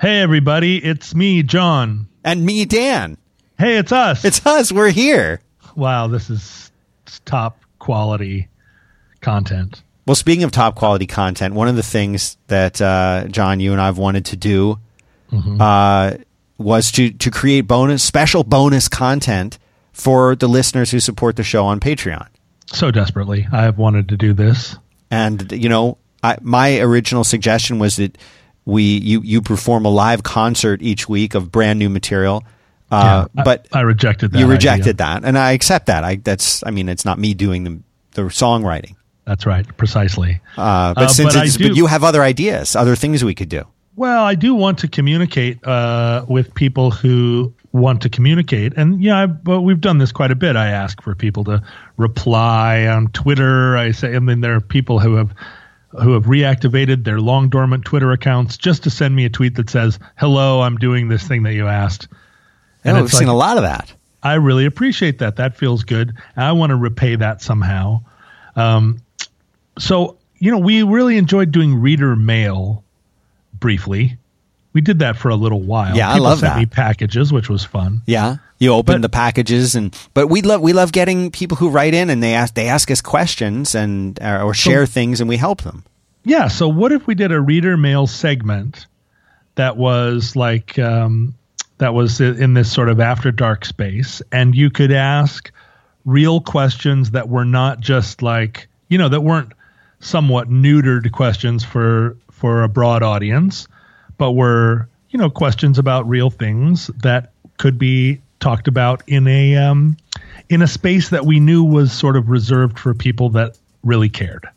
Hey, everybody, it's me, John. And me, Dan. Hey, it's us. It's us. We're here. wow, this is top quality content. Well, speaking of top quality content, one of the things that uh, John, you and I've wanted to do uh, was to to create bonus special bonus content for the listeners who support the show on Patreon. So desperately, I have wanted to do this. And you know, I, my original suggestion was that we you you perform a live concert each week of brand new material. Uh, Yeah, but I, rejected that. you idea. rejected that, and I accept that. I that's I mean, it's not me doing the the songwriting. That's right, precisely. Uh, but Uh, since but it's, do- but you have other ideas, other things we could do. Well, I do want to communicate uh, with people who want to communicate, and yeah, I, but we've done this quite a bit. I ask for people to reply on Twitter. I say, and then there are people who have who have reactivated their long dormant Twitter accounts just to send me a tweet that says, "Hello, I'm doing this thing that you asked." And Oh, we've it's seen a lot of that. I really appreciate that. That feels good. I want to repay that somehow. Um, so, you know, we really enjoyed doing reader mail briefly. We did that for a little while. Yeah, I People love sent that. me packages, which was fun. Yeah, you open But- the packages, and but we love we love getting people who write in and they ask they ask us questions and uh, or share things, and we help them. Yeah. So, what if we did a reader mail segment that was like um, that was in this sort of after dark space, and you could ask real questions that were not just like you know that weren't somewhat neutered questions for for a broad audience, but were you know questions about real things that could be talked about in a um, in a space that we knew was sort of reserved for people that really cared.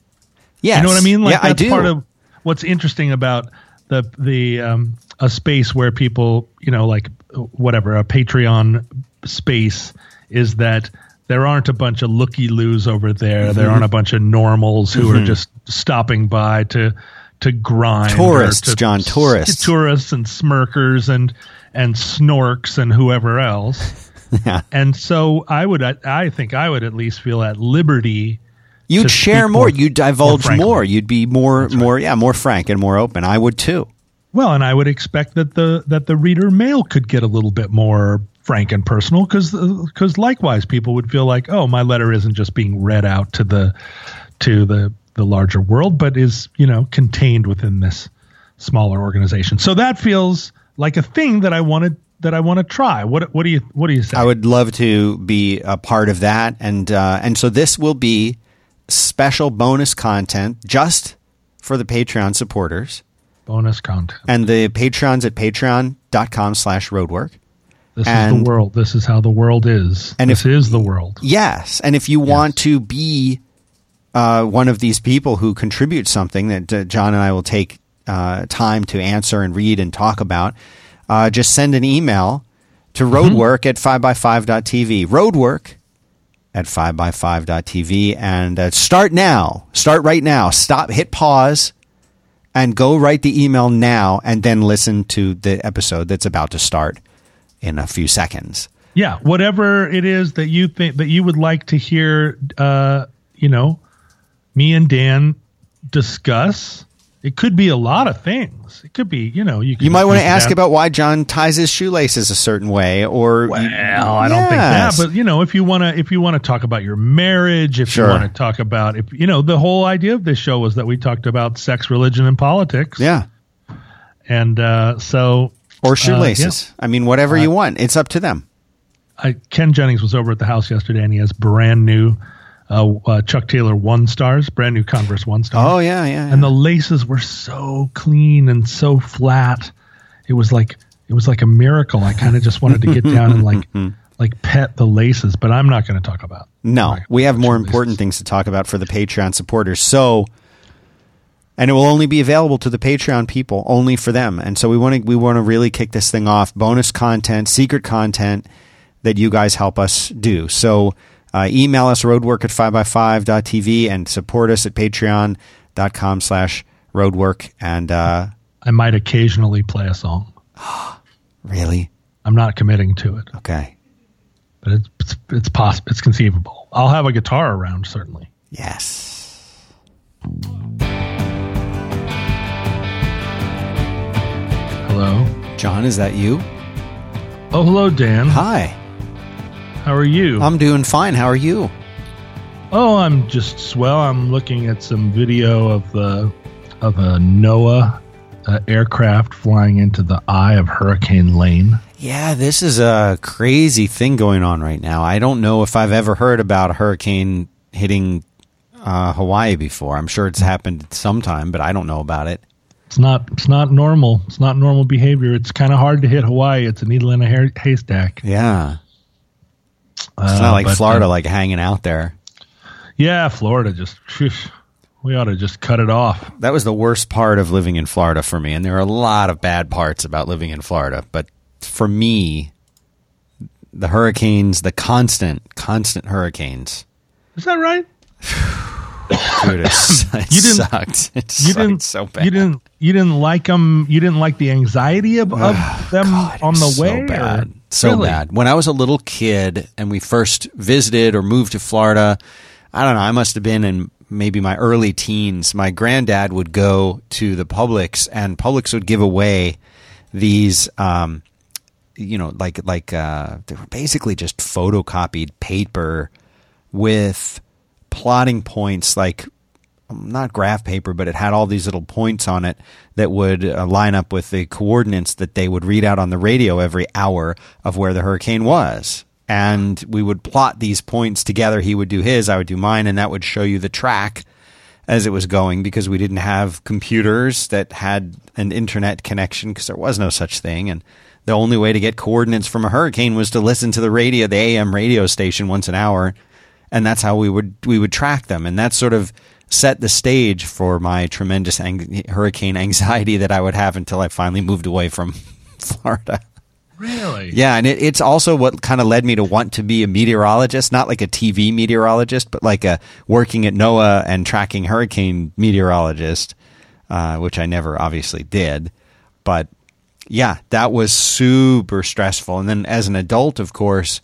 Yes. You know what I mean? Like yeah, that's I do. part of what's interesting about the the um, a space where people, you know, like whatever a Patreon space is that there aren't a bunch of looky loos over there. Mm-hmm. There aren't a bunch of normals who are just stopping by to to grind. Tourists, to- John, tourists. tourists and smirkers and and snorks and whoever else. Yeah. And so I would, I, I think I would at least feel at liberty. You'd share more. more- You'd divulge more more. You'd be more more yeah more frank and more open. I would too. Well, and I would expect that the that the reader mail could get a little bit more frank and personal because because likewise people would feel like oh my letter isn't just being read out to the to the the larger world but is you know contained within this smaller organization. So that feels like a thing that I wanted that I want to try. What what do you what do you say? I would love to be a part of that, and uh, and so this will be special bonus content just for the Patreon supporters, Bonus content. and the patrons at patreon.com slash roadwork. This is the world. This is how the world is. And this if- is the world. Yes, and if you want to be uh, one of these people who contribute something that uh, John and I will take uh, time to answer and read and talk about, uh, just send an email to roadwork at 5by5.tv. Roadwork at 5by5.tv and uh, start now. Start right now. Stop, hit pause, and go write the email now, and then listen to the episode that's about to start in a few seconds. Yeah, whatever it is that you think that you would like to hear, uh, you know, me and Dan discuss. It could be a lot of things. It could be, you know, you. Could, You might want to ask ask- about why John ties his shoelaces a certain way, or Well, I don't think that, but you know, if you want to, if you want to talk about your marriage, if Sure. you want to talk about, if you know, the whole idea of this show was that we talked about sex, religion, and politics. yeah, and uh, so or shoelaces. I mean, whatever you want, it's up to them. I, Ken Jennings was over at the house yesterday, and he has brand new uh, uh, Chuck Taylor one stars, brand new Converse one stars. Oh yeah, yeah. and the laces were so clean and so flat. It was like it was like a miracle. I kind of just wanted to get down and like like pet the laces, but I'm not going to talk about. no, we have more important things to talk about for the Patreon supporters. So, and it will only be available to the Patreon people, only for them. And so we want to we want to really kick this thing off. Bonus content, secret content that you guys help us do. So. Uh, email us roadwork at 5by5.tv and support us at patreon.com slash roadwork. And uh, I might occasionally play a song. really? I'm not committing to it, Okay. but it's it's, it's possible. It's conceivable. I'll have a guitar around certainly. Yes. Hello. John, is that you? Oh, hello, Dan. Hi. How are you? I'm doing fine. How are you? oh, I'm just swell. I'm looking at some video of the of a NOAA uh, aircraft flying into the eye of Hurricane Lane. Yeah, this is a crazy thing going on right now. I don't know if I've ever heard about a hurricane hitting uh, Hawaii before. I'm sure it's happened sometime, but I don't know about it. It's not. It's not normal. It's not normal behavior. It's kind of hard to hit Hawaii. It's a needle in a hair, haystack. Yeah. It's Uh, not like but, Florida, uh, like hanging out there. yeah, Florida just. we ought to just cut it off. That was the worst part of living in Florida for me. And there are a lot of bad parts about living in Florida. But for me, the hurricanes, the constant, constant hurricanes, Is that right? dude, it's, it You didn't- sucked. It You sucked didn't. so bad. You didn't. You didn't like them. You didn't like the anxiety of, of them God, on the was way. So or- bad. So Really? bad. When I was a little kid and we first visited or moved to Florida, I don't know, I must have been in maybe my early teens. My granddad would go to the Publix and Publix would give away these um you know, like like uh they were basically just photocopied paper with plotting points like not graph paper, but it had all these little points on it that would uh, line up with the coordinates that they would read out on the radio every hour of where the hurricane was. And we would plot these points together. He would do his, I would do mine, and that would show you the track as it was going because we didn't have computers that had an internet connection because there was no such thing. And the only way to get coordinates from a hurricane was to listen to the radio, the AM radio station once an hour and that's how we would we would track them and that sort of set the stage for my tremendous ang- hurricane anxiety that I would have until I finally moved away from Florida. Really? Yeah, and it, it's also what kind of led me to want to be a meteorologist, not like a TV meteorologist, but like a working at NOAA and tracking hurricane meteorologist, uh, which I never obviously did. But yeah, that was super stressful. And then as an adult, of course,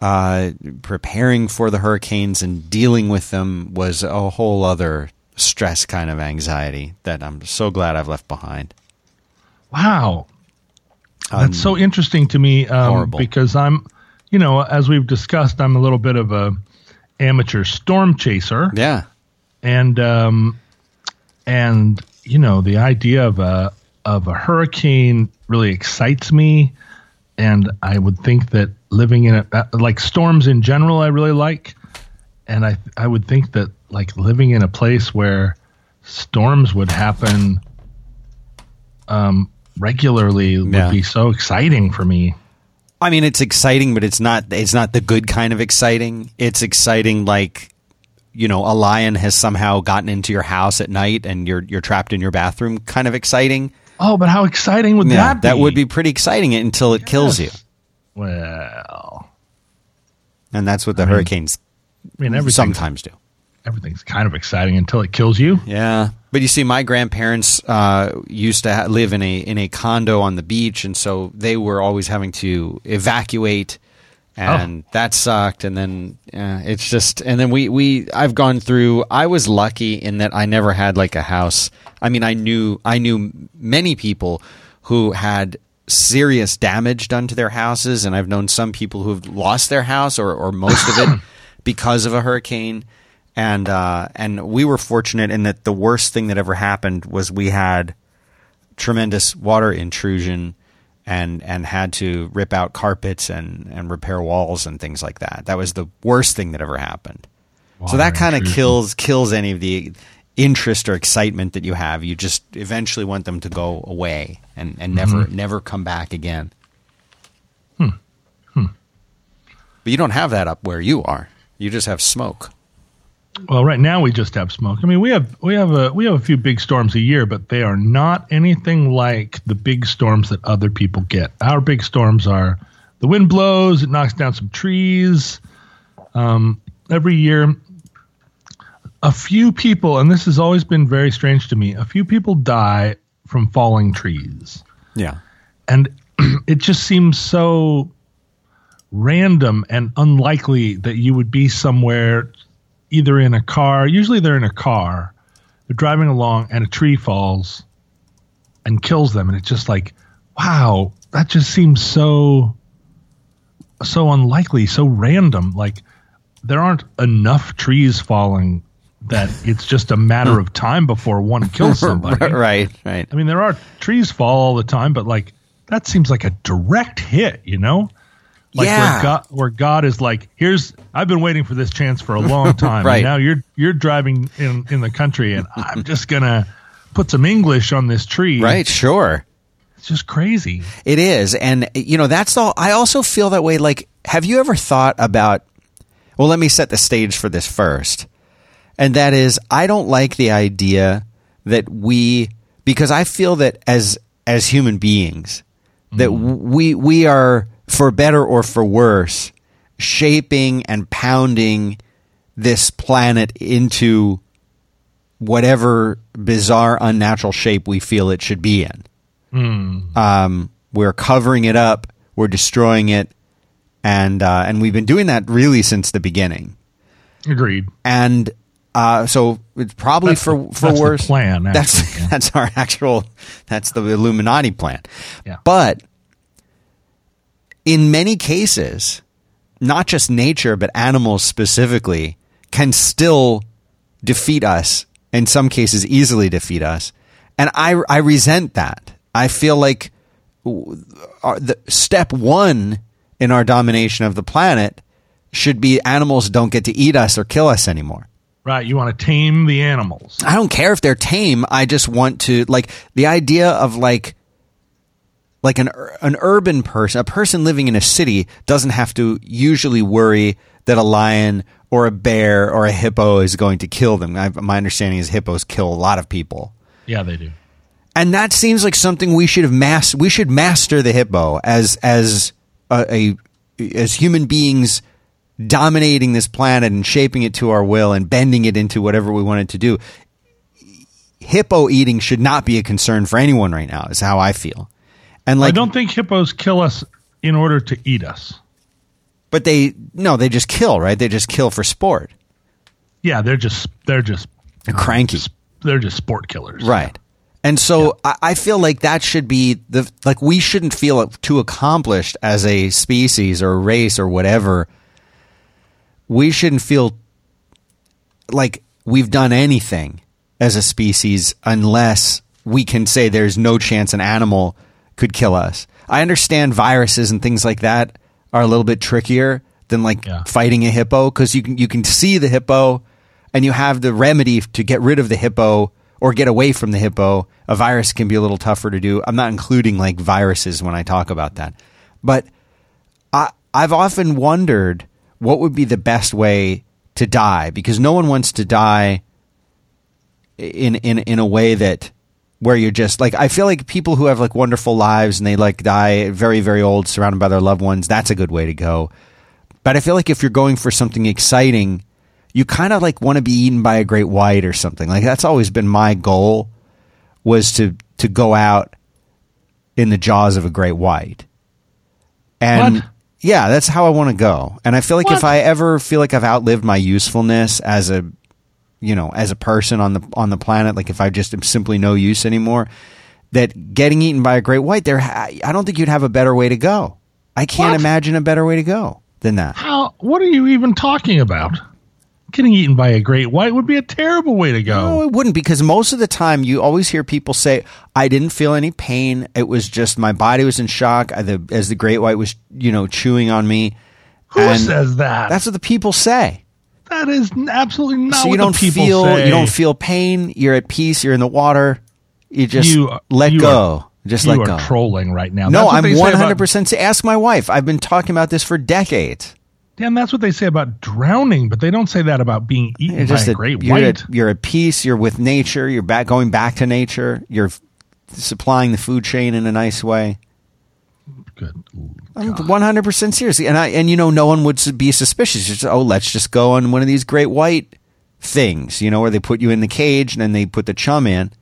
uh, preparing for the hurricanes and dealing with them was a whole other stress kind of anxiety that I'm so glad I've left behind. Wow. That's so interesting to me um, horrible. because I'm, you know, as we've discussed, I'm a little bit of a amateur storm chaser, Yeah. and um, and you know, the idea of a of a hurricane really excites me, and I would think that living in a like storms in general, I really like, and I I would think that like living in a place where storms would happen um, regularly would Yeah. be so exciting for me. I mean, it's exciting, but it's not. It's not the good kind of exciting. It's exciting, like you know, a lion has somehow gotten into your house at night and you're you're trapped in your bathroom. Kind of exciting. Oh, but how exciting would Yeah, that be? that would be pretty exciting until it kills you, Yes. Well, and that's what the mean, hurricanes I mean, sometimes do. everything's kind of exciting until it kills you. Yeah, but you see, my grandparents uh, used to ha- live in a in a condo on the beach, and so they were always having to evacuate, and that sucked. And then uh, it's just, and then we we I've gone through. I was lucky in that I never had like a house. I mean, I knew I knew many people who had serious damage done to their houses, and I've known some people who've lost their house or or most of it because of a hurricane and uh, and we were fortunate in that the worst thing that ever happened was we had tremendous water intrusion and and had to rip out carpets and and repair walls and things like that. That was the worst thing that ever happened. so that kind of kills kills any of the interest or excitement that you have. You just eventually want them to go away and and never mm-hmm. never come back again. Hmm. Hmm. But you don't have that up where you are. You just have smoke. Well, right now we just have smoke. I mean, we have we have a we have a few big storms a year, but they are not anything like the big storms that other people get. Our big storms are the wind blows, it knocks down some trees. Um, every year, a few people, and this has always been very strange to me. A few people die from falling trees. Yeah. and it just seems so random and unlikely that you would be somewhere either in a car usually they're in a car they're driving along and a tree falls and kills them and it's just like wow, that just seems so so unlikely, so random. Like there aren't enough trees falling that it's just a matter of time before one kills somebody. right, right. I mean, there are trees fall all the time, but like that seems like a direct hit, you know? Like yeah. where God, where God is like, here's I've been waiting for this chance for a long time. right. And now you're you're driving in in the country, and I'm just gonna put some English on this tree. Right, sure. It's just crazy. It is, and you know that's all. I also feel that way. Like, have you ever thought about? Well, let me set the stage for this first, and that is, I don't like the idea that we, because I feel that as as human beings, that we we are for better or for worse shaping and pounding this planet into whatever bizarre unnatural shape we feel it should be in um, we're covering it up, we're destroying it, and uh, and we've been doing that really since the beginning. Agreed. And uh, so it's probably That's for the- for worse. plan, actually, That's yeah. that's our actual. That's the Illuminati plan. Yeah. But in many cases, not just nature but animals specifically can still defeat us. In some cases, easily defeat us, and I I resent that. I feel like our, the step one in our domination of the planet should be animals don't get to eat us or kill us anymore. Right. You want to tame the animals. I don't care if they're tame. I just want to like the idea of like like an an urban person, a person living in a city doesn't have to usually worry that a lion or a bear or a hippo is going to kill them. I, my understanding is hippos kill a lot of people. Yeah, they do. And that seems like something we should have mas- we should master the hippo as as a, a as human beings dominating this planet and shaping it to our will and bending it into whatever we want it to do. Hippo eating should not be a concern for anyone right now. Is how I feel. And like I don't think hippos kill us in order to eat us. but they no, they just kill, right? They just kill for sport. Yeah, they're just they're just They're cranky. they're just sport killers. Right. And so I, I feel like that should be the like we shouldn't feel too accomplished as a species or a race or whatever. We shouldn't feel like we've done anything as a species unless we can say there's no chance an animal could kill us. I understand viruses and things like that are a little bit trickier than like Yeah. fighting a hippo because you can you can see the hippo and you have the remedy to get rid of the hippo or get away from the hippo. A virus can be a little tougher to do. I'm not including like viruses when I talk about that, but I I've often wondered what would be the best way to die because no one wants to die in in in a way that where you're just like I feel like people who have like wonderful lives and they like die very very old surrounded by their loved ones that's a good way to go. But I feel like if you're going for something exciting, you kind of like want to be eaten by a great white or something. Like that's always been my goal was to to go out in the jaws of a great white. And What? Yeah, that's how I want to go. And I feel like if I ever feel like I've outlived my usefulness as a you know, as a person on the on the planet, like if I just am simply no use anymore, that getting eaten by a great white, there, I don't think you'd have a better way to go. I can't What? imagine a better way to go than that. How? What are you even talking about? Getting eaten by a great white would be a terrible way to go. No, it wouldn't because most of the time you always hear people say, "I didn't feel any pain. It was just my body was in shock I- the, as the great white was, you know, chewing on me." Who And says that? That's what the people say. that is absolutely not so what you don't the people feel say. you don't feel pain. You're at peace. You're in the water. You just You- let you go. are- just you let are go. trolling right now. No, I'm they say about- 100. percent to Ask my wife. I've been talking about this for decades. Dan, that's what they say about drowning, but they don't say that about being eaten You're by just a great you're white. at you're at peace. You're with nature. You're back going back to nature. You're f- supplying the food chain in a nice way. Good. I'm 100 percent seriously, and I and you know no one would be suspicious. Just oh, let's just go on one of these great white things, you know, where they put you in the cage and then they put the chum in,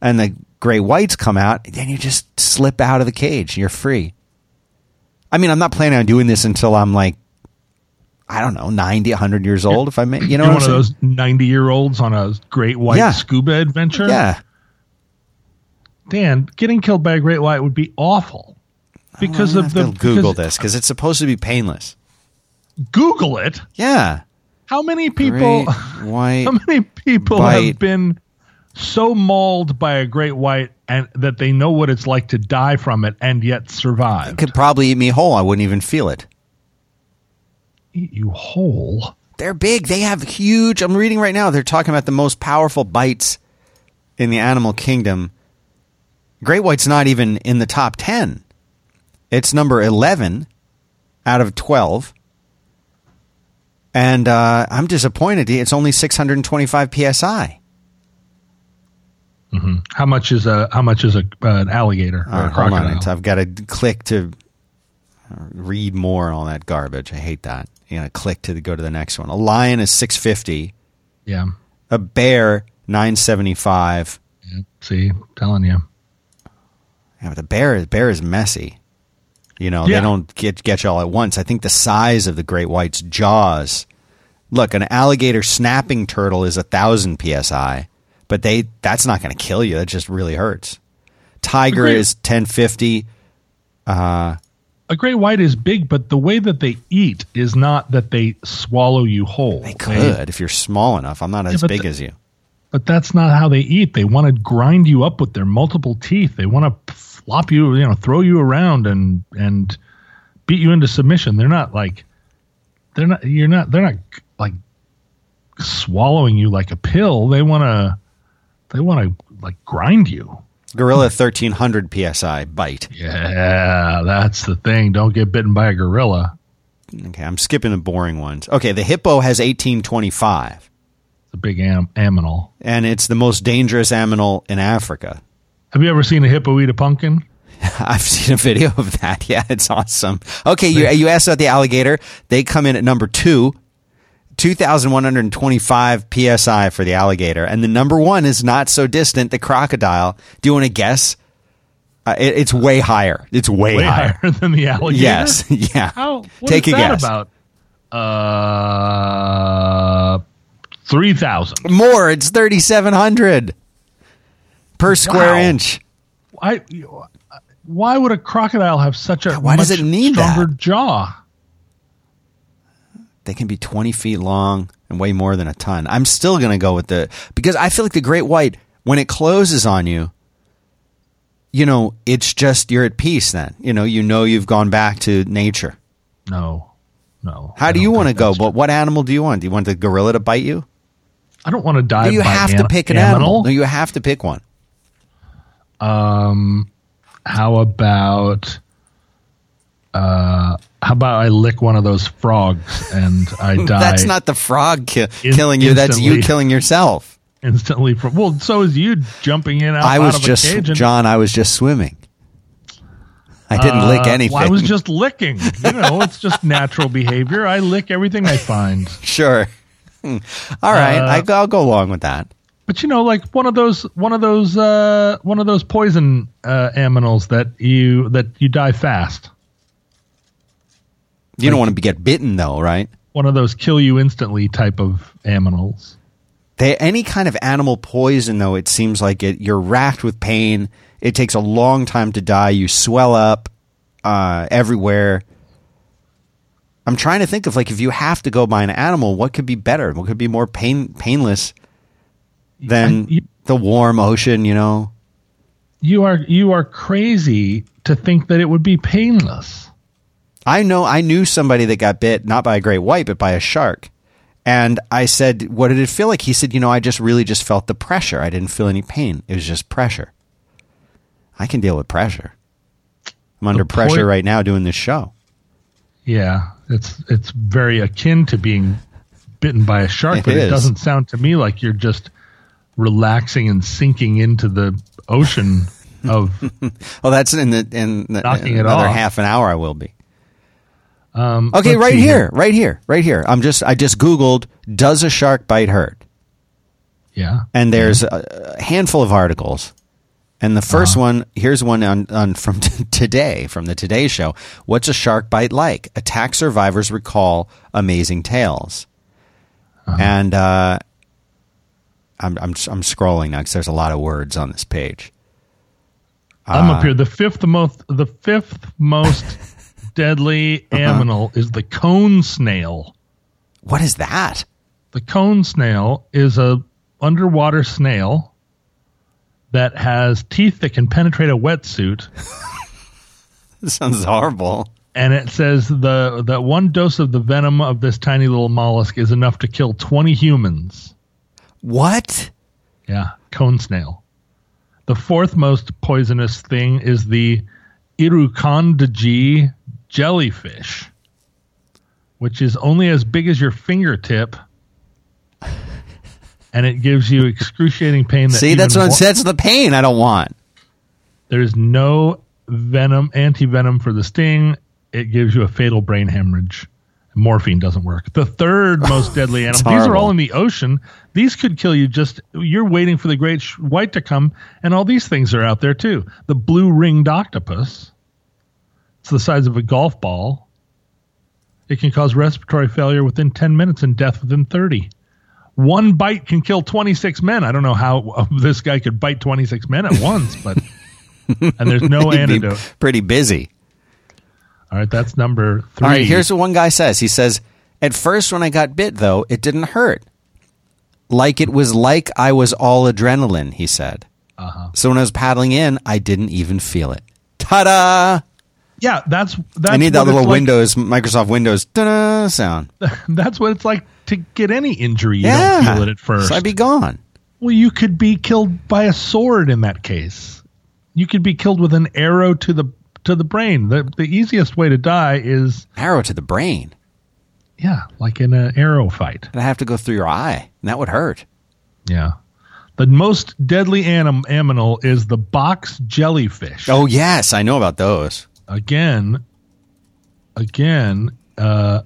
and the great whites come out. Then you just slip out of the cage. You're free. I mean, I'm not planning on doing this until I'm like, I don't know, 90, 100 years old. If I may, you know, one of those 90 year olds on a great white Yeah. scuba adventure. Yeah. Dan, getting killed by a great white would be awful because of the Google because- this because it's supposed to be painless. Google it. Yeah, How many people? great white. How many people Bite. have been so mauled by a great white and that they know what it's like to die from it and yet survive? It could probably eat me whole. I wouldn't even feel it. Eat you whole. They're big. They have huge. I'm reading right now. They're talking about the most powerful bites in the animal kingdom. Great white's not even in the top 10. It's number 11 out of 12. And uh, I'm disappointed. It's only 625 psi. How much is a how much is a uh, an alligator or All a crocodile? on. I've got to click to uh, read more and all that garbage. I hate that. You to click to go to the next one. A lion is 650. yeah. A bear 975. yeah. See, telling you. Yeah, but the bear, the bear is messy. You know, Yeah. they don't get get you all at once. I think the size of the great white's jaws. Look, an alligator snapping turtle is a thousand psi, but they that's not going to kill you. That just really hurts. Tiger is ten fifty. Uh, A great white is big, but the way that they eat is not that they swallow you whole. they could if you're small enough. I'm not as but big as you. but that's not how they eat. They want to grind you up with their multiple teeth. They want to flop you, you know, throw you around and and beat you into submission. They're not like they're not you're not they're not like swallowing you like a pill. They want to they want to like grind you. Gorilla thirteen hundred psi bite. Yeah, that's the thing. Don't get bitten by a gorilla. Okay, I'm skipping the boring ones. Okay, the hippo has eighteen twenty five. It's a big am- aminal. and it's the most dangerous aminal in Africa. Have you ever seen a hippo eat a pumpkin? I've seen a video of that. Yeah, it's awesome. Okay, you, you asked about the alligator. They come in at number two, 2,125 psi for the alligator. And the number one is not so distant, the crocodile. Do you want to guess? Uh, it, it's way higher. It's way, Way higher. higher than the alligator. Yes. Yeah. How? What Take is a that guess. about? Uh, three thousand. More. It's 3,700 per square Wow. inch. I. Why would a crocodile have such a Why does it need stronger that? jaw? They can be 20 feet long and weigh more than a ton. I'm still going to go with the because I feel like the great white when it closes on you, you know, it's just you're at peace then. You know, you know you've gone back to nature. No, no. How I do you want to go? But what animal do you want? Do you want the gorilla to bite you? I don't want to die. No, you have an- to pick an animal. No, you have to pick one. Um, how about uh, how about I lick one of those frogs and I die That's not the frog ki- In- killing you. That's you killing yourself. instantly from. Well, so is you jumping in out, I out was of just a cage and John. I was just swimming. I didn't lick Uh, anything. Well, I was just licking. You know, it's just natural behavior. I lick everything I find. sure. Hmm. All right, Uh, I, I'll go along with that. But you know, like one of those, one of those, uh, one of those poison uh, aminals that you that you die fast. You don't want to get bitten though, right? One of those kill you instantly type of aminals. They, any kind of animal poison, though, it seems like it. You're racked with pain. It takes a long time to die. You swell up uh, everywhere. I'm trying to think of like if you have to go by an animal, what could be better? What could be more pain painless than I- you- the warm ocean? You know, You are you are crazy to think that it would be painless. I know I knew somebody that got bit not by a great white but by a shark. And I said, "What did it feel like?" He said, "You know, I just really just felt the pressure. I didn't feel any pain. It was just pressure. I can deal with pressure. I'm under The pressure right now doing this show. Yeah, it's it's very akin to being bitten by a shark, It but is. it doesn't sound to me like you're just relaxing and sinking into the ocean of Well, that's in the in the, Knocking it another off. half an hour. I will be. Um Okay, right here, right here, right here. I'm just I just googled does a shark bite hurt? Yeah. and there's a, a handful of articles. And the 1st one, here's one on, on from t- today, from the Today Show. What's a shark bite like? Attack survivors recall amazing tales. And uh, I'm, I'm I'm scrolling now because there's a lot of words on this page. I'm up here. The fifth most, the fifth most deadly uh-huh. aminal is the cone snail. What is that? The cone snail is a underwater snail that has teeth that can penetrate a wetsuit. This sounds horrible. and it says the that one dose of the venom of this tiny little mollusk is enough to kill 20 humans. What? Yeah, cone snail. The fourth most poisonous thing is the Irukandji jellyfish, which is only as big as your fingertip, and it gives you excruciating pain. That See, that's what more- that's the pain I don't want. There's no venom, anti venom for the sting. It gives you a fatal brain hemorrhage. Morphine doesn't work. The third most deadly animal. These are all in the ocean. These could kill you. Just you're waiting for the great white to come, and all these things are out there too. The blue ringed octopus. It's the size of a golf ball. It can cause respiratory failure within 10 minutes and death within 30. One bite can kill 26 men. I don't know how this guy could bite 26 men at once, but and there's no antidote. pretty busy. All right, that's number three. All right, here's what one guy says. He says, At first, when I got bit, though, it didn't hurt. Like it was like I was all adrenaline, he said. Uh-huh. So when I was paddling in, I didn't even feel it. Ta da! Yeah, that's that's I need that little like- Windows, Microsoft Windows sound. That's what it's like to get any injury. You yeah. don't feel it at first. So I'd be gone. well, you could be killed by a sword in that case. You could be killed with an arrow to the to the brain. The the easiest way to die is Arrow to the brain. yeah, like in an arrow fight. And I have to go through your eye. And that would hurt. Yeah. The most deadly anim- aminal is the box jellyfish. Oh, yes. I know about those. Again, again, uh,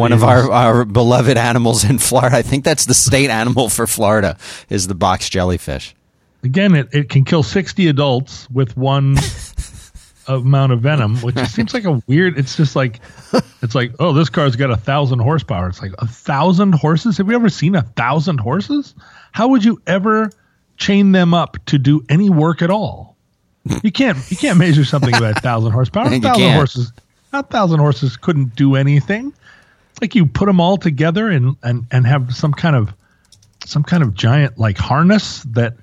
One of our, our beloved animals in Florida. I think that's the state animal for Florida is the box jellyfish. again, it, it can kill 60 adults with one amount of venom, which seems like a weird. It's just like, it's like, oh, this car's got a thousand horsepower. It's like a thousand horses. Have you ever seen a thousand horses? How would you ever chain them up to do any work at all? You can't. You can't measure something by a thousand horsepower. A thousand horses. A thousand horses couldn't do anything. Like you put them all together and and and have some kind of some kind of giant like harness that.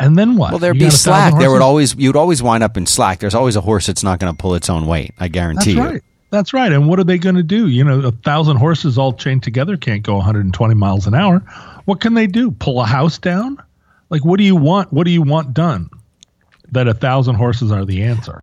And then what? Well, there'd You be got a thousand slack. There would always you'd always wind up in slack. There's always a horse that's not going to pull its own weight. I That's guarantee you. right. That's right. And what are they going to do? You know, a thousand horses all chained together can't go 120 miles an hour. What can they do? Pull a house down? Like, what do you want? What do you want done? That a thousand horses are the answer.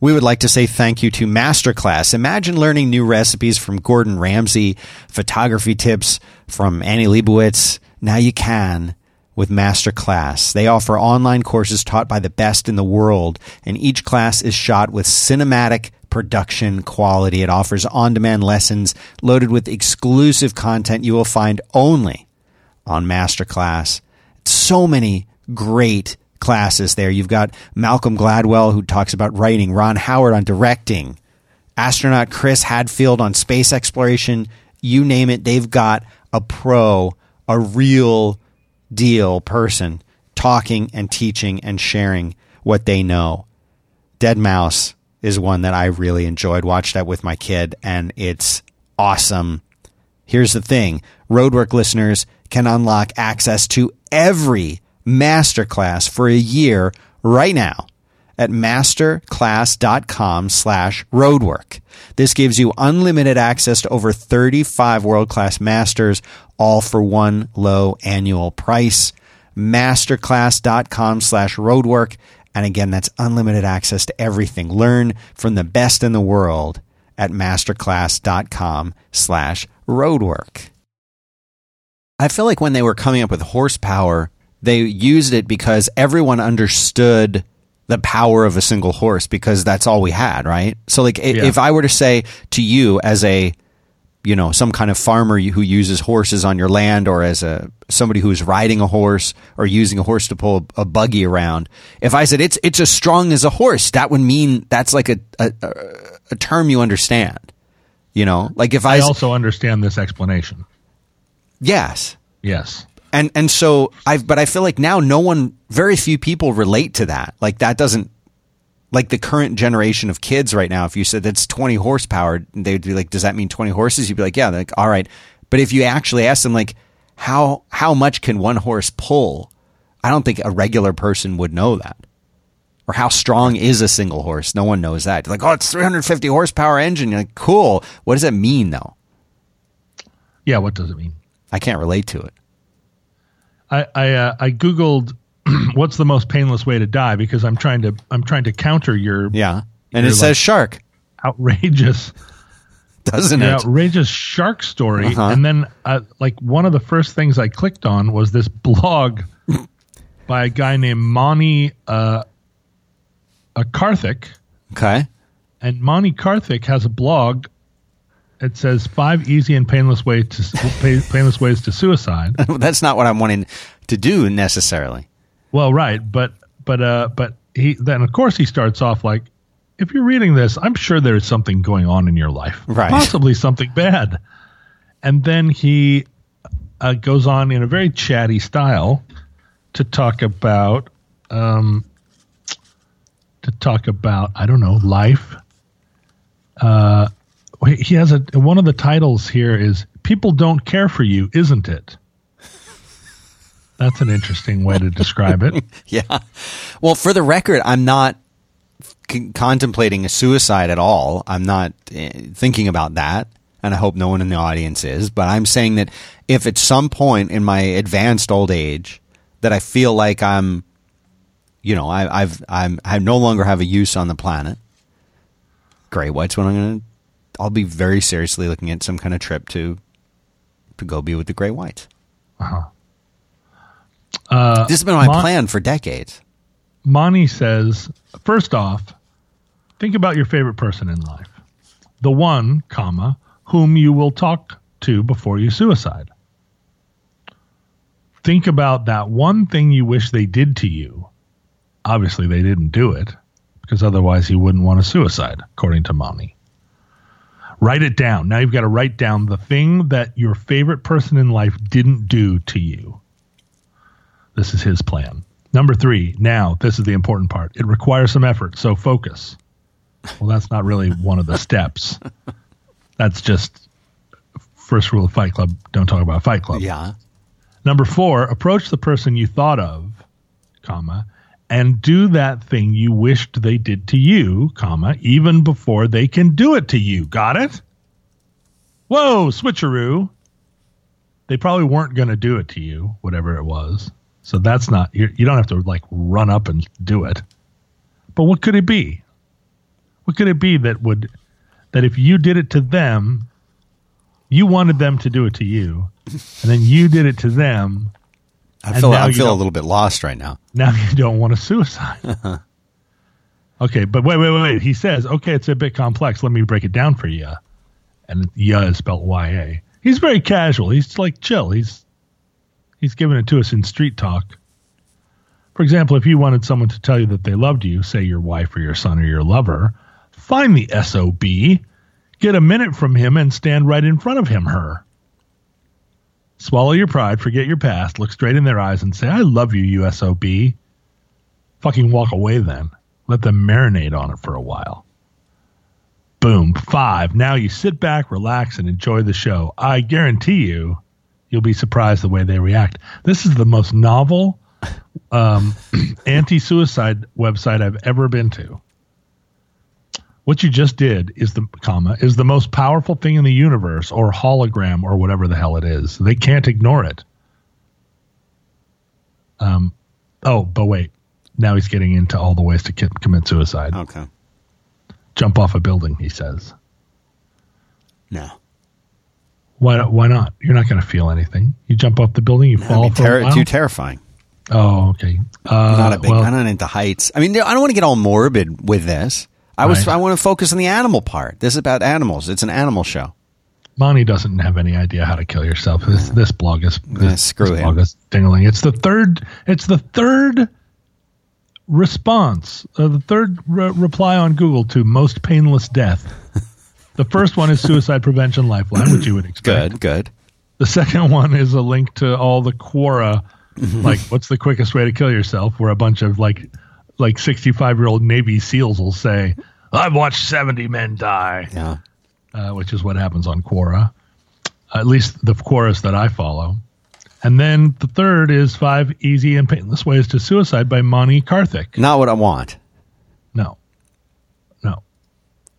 We would like to say thank you to Masterclass. Imagine learning new recipes from Gordon Ramsay, photography tips from Annie Leibovitz. Now you can with Masterclass. They offer online courses taught by the best in the world, and each class is shot with cinematic production quality. It offers on demand lessons loaded with exclusive content you will find only on Masterclass. So many great classes there. You've got Malcolm Gladwell, who talks about writing, Ron Howard on directing, astronaut Chris Hadfield on space exploration. You name it, they've got a pro, a real deal person talking and teaching and sharing what they know. deadmau5 is one that I really enjoyed. Watched that with my kid, and it's awesome. Here's the thing Roadwork listeners can unlock access to every masterclass for a year right now at masterclass.com slash roadwork. This gives you unlimited access to over 35 world-class masters, all for one low annual price. Masterclass.com slash roadwork. And again, that's unlimited access to everything. Learn from the best in the world at masterclass.com slash roadwork. I feel like when they were coming up with horsepower, they used it because everyone understood the power of a single horse because that's all we had, right? So like Yeah. if I were to say to you as a you know, some kind of farmer who uses horses on your land or as a somebody who's riding a horse or using a horse to pull a buggy around. If I said it's it's as strong as a horse, that would mean that's like a a, a term you understand. You know, like if I also understand this explanation. yes, Yes. And and so I've but I feel like now no one very few people relate to that. Like that doesn't like the current generation of kids right now, if you said that's 20 horsepower, they'd be like, does that mean 20 horses? You'd be like, yeah, They're like, all right. But if you actually ask them, like, how, how much can one horse pull? I don't think a regular person would know that. Or how strong is a single horse? No one knows that. You're like, oh, it's 350 horsepower engine. You're like, cool. What does that mean, though? Yeah, what does it mean? I can't relate to it. I I, uh, I googled what's the most painless way to die because I'm trying to I'm trying to counter your yeah, and your, it says like, shark. Outrageous, doesn't it? Outrageous shark story, uh-huh. and then uh, like one of the first things I clicked on was this blog by a guy named Mani uh, a Karthik. Okay, and Mani Karthik has a blog. It says five easy and painless ways to painless ways to suicide. That's not what I'm wanting to do necessarily. Well, right, but but uh, but he then of course he starts off like, if you're reading this, I'm sure there's something going on in your life, right? Possibly something bad, and then he uh, goes on in a very chatty style to talk about um, to talk about I don't know life. Uh, he has a one of the titles here is "People Don't Care for You," isn't it? That's an interesting way to describe it. yeah. Well, for the record, I'm not c- contemplating a suicide at all. I'm not uh, thinking about that. And I hope no one in the audience is. But I'm saying that if at some point in my advanced old age that I feel like I'm, you know, I, I've, I'm, I no longer have a use on the planet, gray whites when I'm going to, I'll be very seriously looking at some kind of trip to, to go be with the gray whites. Uh-huh. Uh, this has been my Mon- plan for decades. Mani says, first off, think about your favorite person in life, the one, comma, whom you will talk to before you suicide. Think about that one thing you wish they did to you. Obviously, they didn't do it because otherwise he wouldn't want to suicide, according to Mani. Write it down. Now you've got to write down the thing that your favorite person in life didn't do to you. This is his plan. Number three, now, this is the important part. It requires some effort, so focus. Well, that's not really one of the steps. That's just first rule of Fight Club don't talk about Fight Club. Yeah. Number four, approach the person you thought of, comma, and do that thing you wished they did to you, comma, even before they can do it to you. Got it? Whoa, switcheroo. They probably weren't going to do it to you, whatever it was. So that's not you don't have to like run up and do it. But what could it be? What could it be that would that if you did it to them, you wanted them to do it to you, and then you did it to them. I feel I feel a little bit lost right now. Now you don't want to suicide. okay, but wait, wait, wait, wait. He says, okay, it's a bit complex. Let me break it down for you. And "ya" is spelled Y A. He's very casual. He's like chill. He's He's giving it to us in street talk. For example, if you wanted someone to tell you that they loved you, say your wife or your son or your lover, find the SOB, get a minute from him, and stand right in front of him, her. Swallow your pride, forget your past, look straight in their eyes, and say, I love you, USOB. Fucking walk away then. Let them marinate on it for a while. Boom. Five. Now you sit back, relax, and enjoy the show. I guarantee you You'll be surprised the way they react. This is the most novel um, anti-suicide website I've ever been to. What you just did is the comma is the most powerful thing in the universe, or hologram, or whatever the hell it is. They can't ignore it. Um, oh, but wait. Now he's getting into all the ways to commit suicide. Okay. Jump off a building, he says. No. Why? Why not? You're not going to feel anything. You jump off the building, you fall. Ter- too terrifying. Oh, okay. Uh, not a big. Well, I'm not into heights. I mean, I don't want to get all morbid with this. I was. Right. I want to focus on the animal part. This is about animals. It's an animal show. Monty doesn't have any idea how to kill yourself. This this blog is this, yeah, screw this him. blog is dingling. It's the third. It's the third response. Uh, the third re- reply on Google to most painless death. The first one is Suicide Prevention Lifeline, which you would expect. Good, good. The second one is a link to all the Quora, like what's the quickest way to kill yourself, where a bunch of like like 65 year old Navy SEALs will say, I've watched 70 men die, Yeah. uh, which is what happens on Quora, at least the Quoras that I follow. And then the third is Five Easy and Painless Ways to Suicide by Mani Karthik. Not what I want. No. No.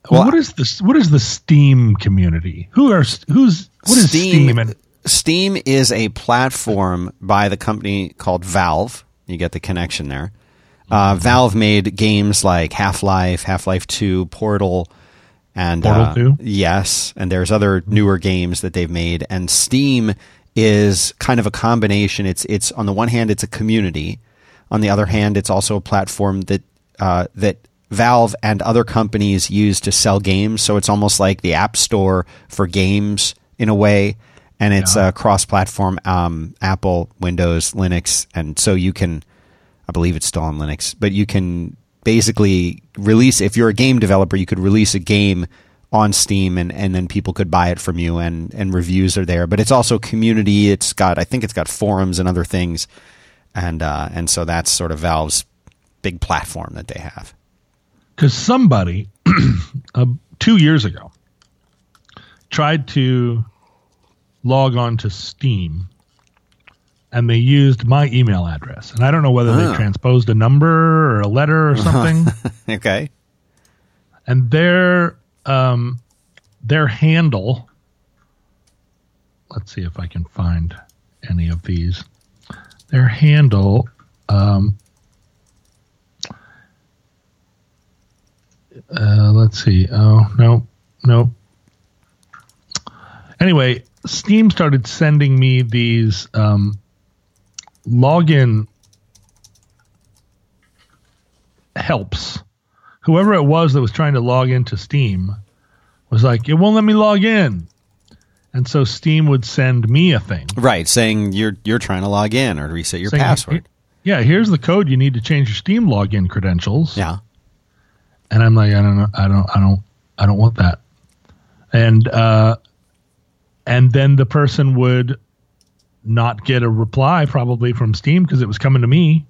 Well, what is this? What is the Steam community? Who are who's what is Steam? and Steam is a platform by the company called Valve. You get the connection there. Uh, Valve made games like Half Life, Half Life Two, Portal, and Portal uh, 2? Yes, and there's other newer games that they've made. And Steam is kind of a combination. It's it's on the one hand, it's a community. On the other hand, it's also a platform that uh, that Valve and other companies use to sell games. So it's almost like the App Store for games in a way, and it's Yeah. cross-platform, um, Apple, Windows, Linux, and so you can, I believe it's still on Linux, but you can basically release if you're a game developer, you could release a game on Steam and, and then people could buy it from you and, and reviews are there. But it's also community. It's got I think it's got forums and other things. And uh, and so that's sort of Valve's big platform that they have. because somebody uh, two years ago tried to log on to Steam and they used my email address. And I don't know whether Oh. they transposed a number or a letter or something. Okay. and their um, their handle. Let's see if I can find any of these. Their handle. Um, uh, let's see. Oh no, no. Anyway, Steam started sending me these um, login helps whoever it was that was trying to log into Steam was like, it won't let me log in. And so Steam would send me a thing. Right, saying you're you're trying to log in or reset your saying, password. Yeah, here's the code you need to change your Steam login credentials. Yeah. And I'm like, I don't know, I don't, I don't, I don't want that. And uh, and then the person would not get a reply probably from Steam because it was coming to me.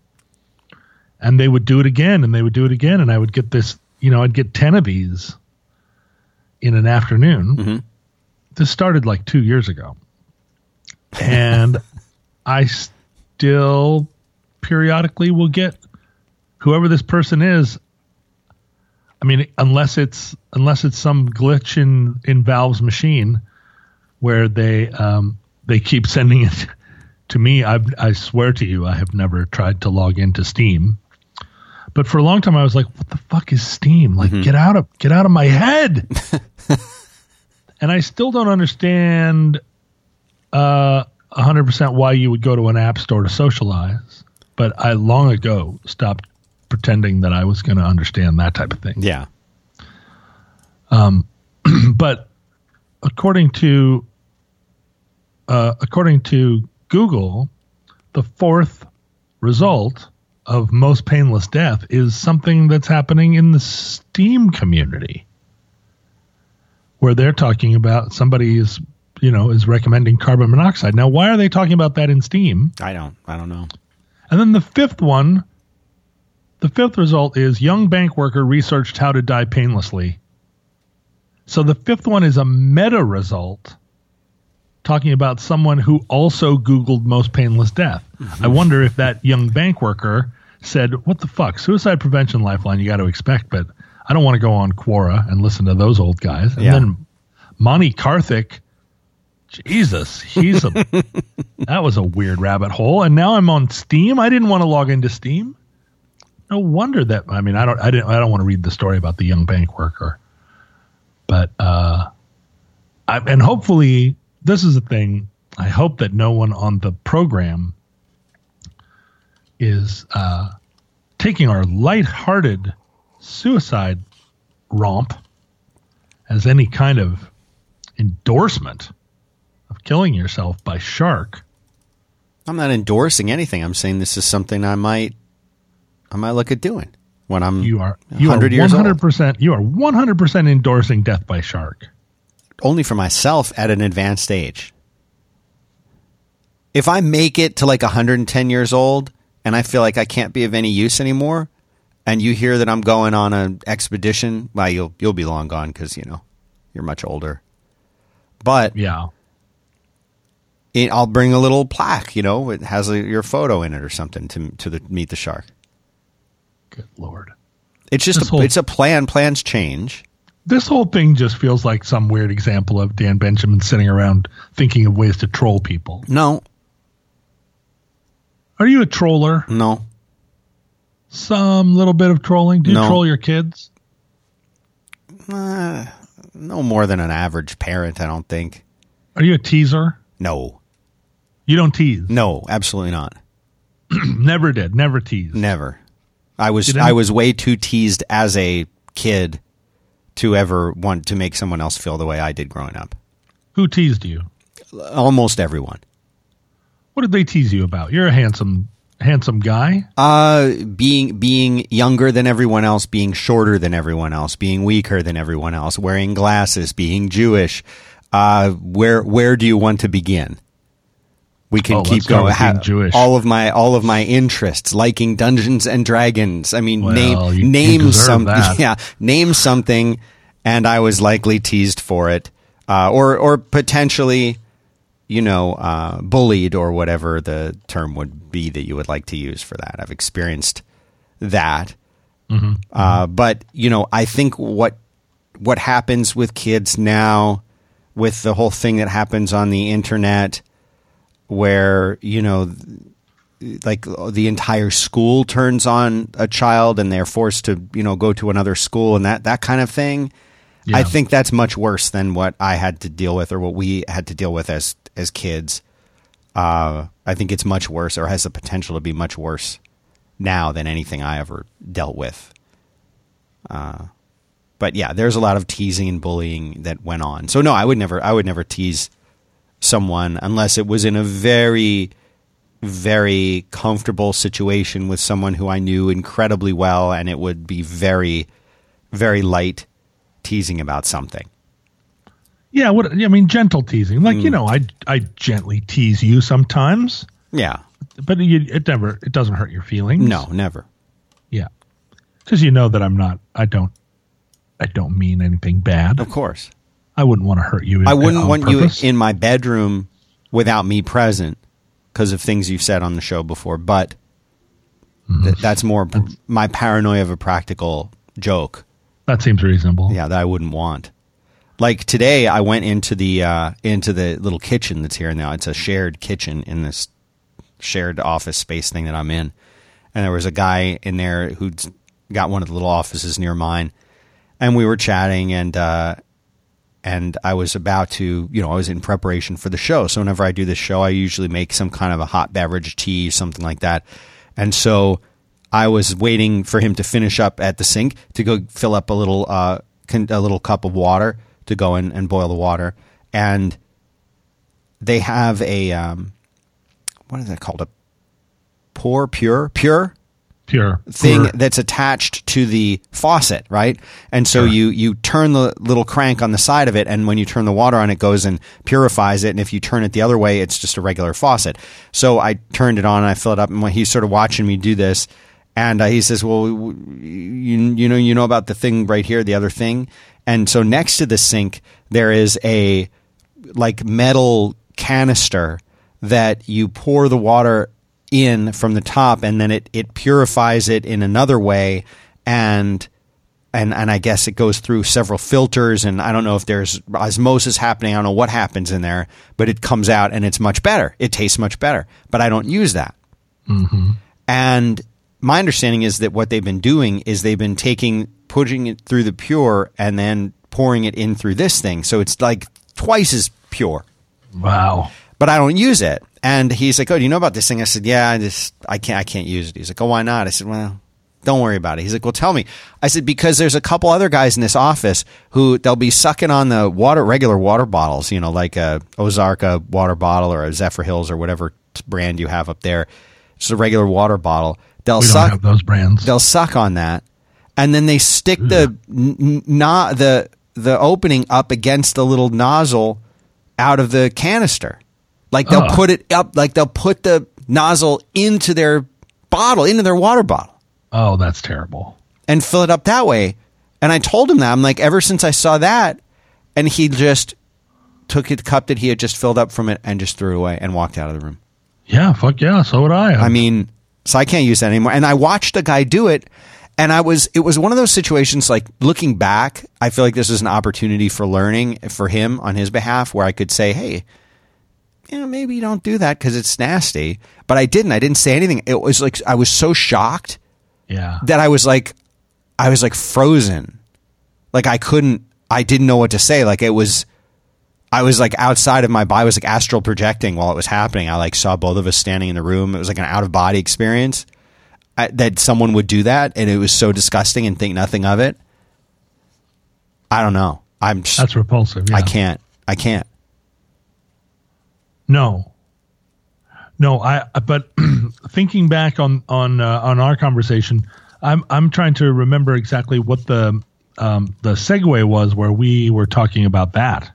And they would do it again, and they would do it again, and I would get this, you know, I'd get ten of these in an afternoon. Mhm. This started like two years ago, and I still periodically will get whoever this person is I mean, unless it's unless it's some glitch in in Valve's machine where they um, they keep sending it to me. I I swear to you, I have never tried to log into Steam. But for a long time, I was like, "What the fuck is Steam? Like, get out of get out of my head!" and I still don't understand uh, hundred percent why you would go to an app store to socialize. But I long ago stopped pretending that I was going to understand that type of thing. Yeah. Um, But according to uh, according to Google, the fourth result of most painless death is something that's happening in the Steam community, where they're talking about somebody is you know is recommending carbon monoxide. Now, why are they talking about that in Steam? I don't I don't know. And then the fifth one, the fifth result is young bank worker researched how to die painlessly. So the fifth one is a meta result talking about someone who also Googled most painless death. I wonder if that young bank worker said, What the fuck? Suicide Prevention Lifeline, you got to expect, but I don't want to go on Quora and listen to those old guys. And Yeah. then Monty Karthik, Jesus, he's a that was a weird rabbit hole. And now I'm on Steam. I didn't want to log into Steam. No wonder that. I mean, I don't. I didn't. I don't want to read the story about the young bank worker. But uh, I, and hopefully this is a thing. I hope that no one on the program is uh, taking our lighthearted suicide romp as any kind of endorsement of killing yourself by shark. I'm not endorsing anything. I'm saying this is something I might I might look at doing when I'm You are you are 100 years old. 100% you are 100% endorsing death by shark. Only for myself at an advanced age. if I make it to like 110 years old and I feel like I can't be of any use anymore, and you hear that I'm going on an expedition, well, you'll you'll be long gone because you know you're much older. But Yeah. it, I'll bring a little plaque. You know, it has a, your photo in it or something to to the, meet the shark. Good lord. It's just a, whole- it's a plan. Plans change. This whole thing just feels like some weird example of Dan Benjamin sitting around thinking of ways to troll people. No, Are you a troller? no, Some little bit of trolling? Do you No. troll your kids? uh, no more than an average parent. I don't think. Are you a teaser? No, You don't tease. no, absolutely not. Never did. Never teased. Never. I was I was way too teased as a kid to ever want to make someone else feel the way I did growing up. Who teased you? Almost everyone. What did they tease you about? You're a handsome, handsome guy. Uh, being being younger than everyone else, being shorter than everyone else, being weaker than everyone else, wearing glasses, being Jewish. Uh, where where do you want to begin? We can Oh, keep going. Ha- Jewish. All of my all of my interests, liking Dungeons and Dragons. I mean, Well, name you- you name deserve some that. yeah, name something, and I was likely teased for it, uh, or or potentially, you know, uh, bullied or whatever the term would be that you would like to use for that. I've experienced that, uh, but you know, I think what what happens with kids now, with the whole thing that happens on the internet, where you know like the entire school turns on a child and they're forced to you know go to another school and that that kind of thing i think that's much worse than what i had to deal with or what we had to deal with as as kids. Uh, i think it's much worse or has the potential to be much worse now than anything i ever dealt with. Uh, but yeah there's a lot of teasing and bullying that went on. So no i would never i would never tease someone unless it was in a very very comfortable situation with someone who I knew incredibly well and it would be very very light teasing about something. Yeah. What? I mean, gentle teasing. Like Mm. you know, I I gently tease you sometimes, Yeah. but you, it never. It doesn't hurt your feelings. No, never. Yeah. Because you know that I'm not. I don't. I don't mean anything bad. Of course. I wouldn't want to hurt you. I wouldn't want purpose. you in my bedroom without me present because of things you've said on the show before, but th- that's more p- my paranoia of a practical joke. That seems reasonable. Yeah, that I wouldn't want. Like today, I went into the uh, into the little kitchen that's here now. It's a shared kitchen in this shared office space thing that I'm in, and there was a guy in there who'd got one of the little offices near mine, and we were chatting, and uh, and I was about to, you know, I was in preparation for the show. So whenever I do this show, I usually make some kind of a hot beverage, tea, something like that, and so I was waiting for him to finish up at the sink to go fill up a little uh, a little cup of water to go in and boil the water, and they have a um, what is that called? A pour pure pure Pure thing Pure. that's attached to the faucet, right? And so Sure. you you turn the little crank on the side of it, and when you turn the water on, it goes and purifies it. And if you turn it the other way, it's just a regular faucet. So I turned it on and I filled it up, and when he's sort of watching me do this, and uh, he says, "Well, you you know you know about the thing right here, the other thing." And so next to the sink there is a like metal canister that you pour the water in from the top and then it, it purifies it in another way and and and I guess it goes through several filters and I don't know if there's osmosis happening I don't know what happens in there but it comes out and it's much better. It tastes much better. But I don't use that. Mm-hmm. And my understanding is that what they've been doing is they've been taking putting it through the pure and then pouring it in through this thing. So it's like twice as pure. Wow. But I don't use it. And he's like, "Oh, do you know about this thing?" I said, "Yeah, I just I can't I can't use it." He's like, "Oh, why not?" I said, "Well, don't worry about it." He's like, "Well, tell me." I said, "Because there's a couple other guys in this office who they'll be sucking on the water regular water bottles, you know, like a Ozarka water bottle or a Zephyr Hills or whatever brand you have up there. It's a regular water bottle. They'll We suck have those brands. they'll suck on that, and then they stick the n- n- not the the opening up against the little nozzle out of the canister, Like they'll put it up, like they'll put the nozzle into their bottle, into their water bottle, Oh, that's terrible. and fill it up that way. And I told him that I'm like, ever since I saw that, and he just took it, cup that he had just filled up from it, and just threw it away and walked out of the room. Yeah, fuck yeah. So would I. I mean, so I can't use that anymore. And I watched a guy do it, and I was, it was one of those situations. Like looking back, I feel like this is an opportunity for learning for him on his behalf, where I could say, hey. You know, maybe you don't do that because it's nasty. But I didn't. I didn't say anything. It was like I was so shocked yeah. that I was like, I was like frozen. Like I couldn't, I didn't know what to say. Like it was, I was like outside of my body. I was like astral projecting while it was happening. I like saw both of us standing in the room. It was like an out of body experience I, that someone would do that. And it was so disgusting and think nothing of it. I don't know. I'm just, That's repulsive. Yeah. I can't, I can't. No. No, I but thinking back on on uh, on our conversation, I'm I'm trying to remember exactly what the um, the segue was where we were talking about that.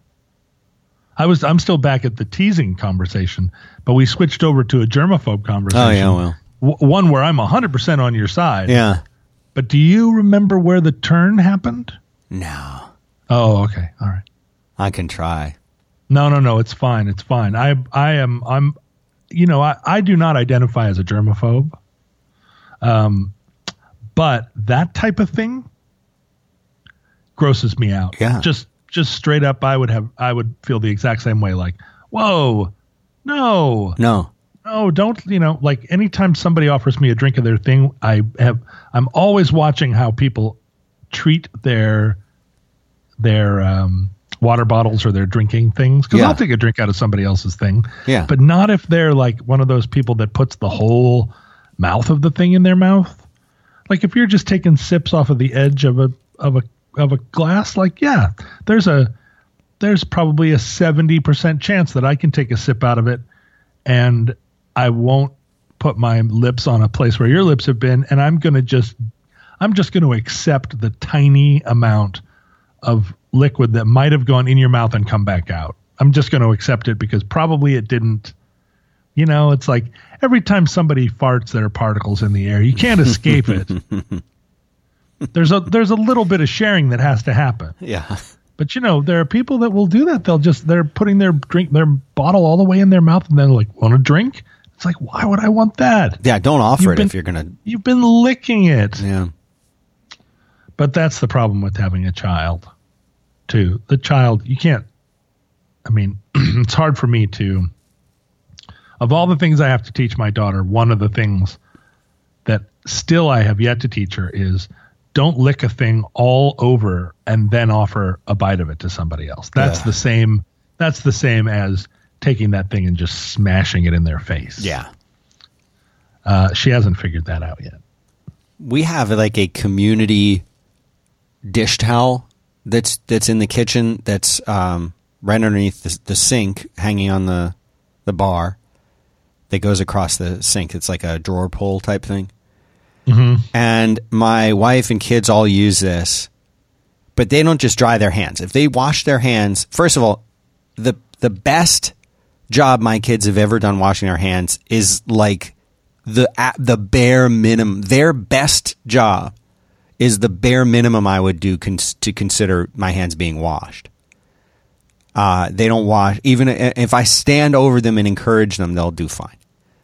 I was I'm still back at the teasing conversation, but we switched over to a germaphobe conversation. Oh, yeah, well. W- one where I'm 100% on your side. Yeah. But do you remember where the turn happened? No, Oh, okay. All right. I can try. No, no, no. It's fine. It's fine. I, I am. I'm. You know, I, I do not identify as a germaphobe. Um, but that type of thing grosses me out. Yeah. Just, just straight up, I would have. I would feel the exact same way. Like, whoa, no, No. no, don't. You know, like anytime somebody offers me a drink of their thing, I have. I'm always watching how people treat their their um, water bottles or their drinking things because Yeah. I'll take a drink out of somebody else's thing. Yeah. but not if they're like one of those people that puts the whole mouth of the thing in their mouth. Like if you're just taking sips off of the edge of a of a of a glass, like yeah, there's a there's probably a seventy percent chance that I can take a sip out of it, and I won't put my lips on a place where your lips have been, and I'm gonna just I'm just going to accept the tiny amount of liquid that might have gone in your mouth and come back out. I'm just going to accept it because probably it didn't. You know, it's like every time somebody farts, there are particles in the air. You can't escape it. there's a there's a little bit of sharing that has to happen. Yeah. But you know, there are people that will do that. They'll just they're putting their drink their bottle all the way in their mouth and then like, want a drink? It's like, why would I want that? Yeah. Don't offer You've it been- if you're gonna. You've been licking it. Yeah. But that's the problem with having a child, too. The child, you can't. I mean, it's hard for me to. Of all the things I have to teach my daughter, one of the things that still I have yet to teach her is don't lick a thing all over and then offer a bite of it to somebody else. That's Yeah. the same. That's the same as taking that thing and just smashing it in their face. Yeah. Uh, she hasn't figured that out yet. we have like a community dish towel that's that's in the kitchen that's um, right underneath the, the sink hanging on the the bar that goes across the sink. It's like a drawer pull type thing. And my wife and kids all use this but they don't just dry their hands. If they wash their hands first of all the the best job my kids have ever done washing their hands is like the the bare minimum their best job is the bare minimum I would do cons- to consider my hands being washed. Uh, they don't wash even if I stand over them and encourage them, they'll do fine.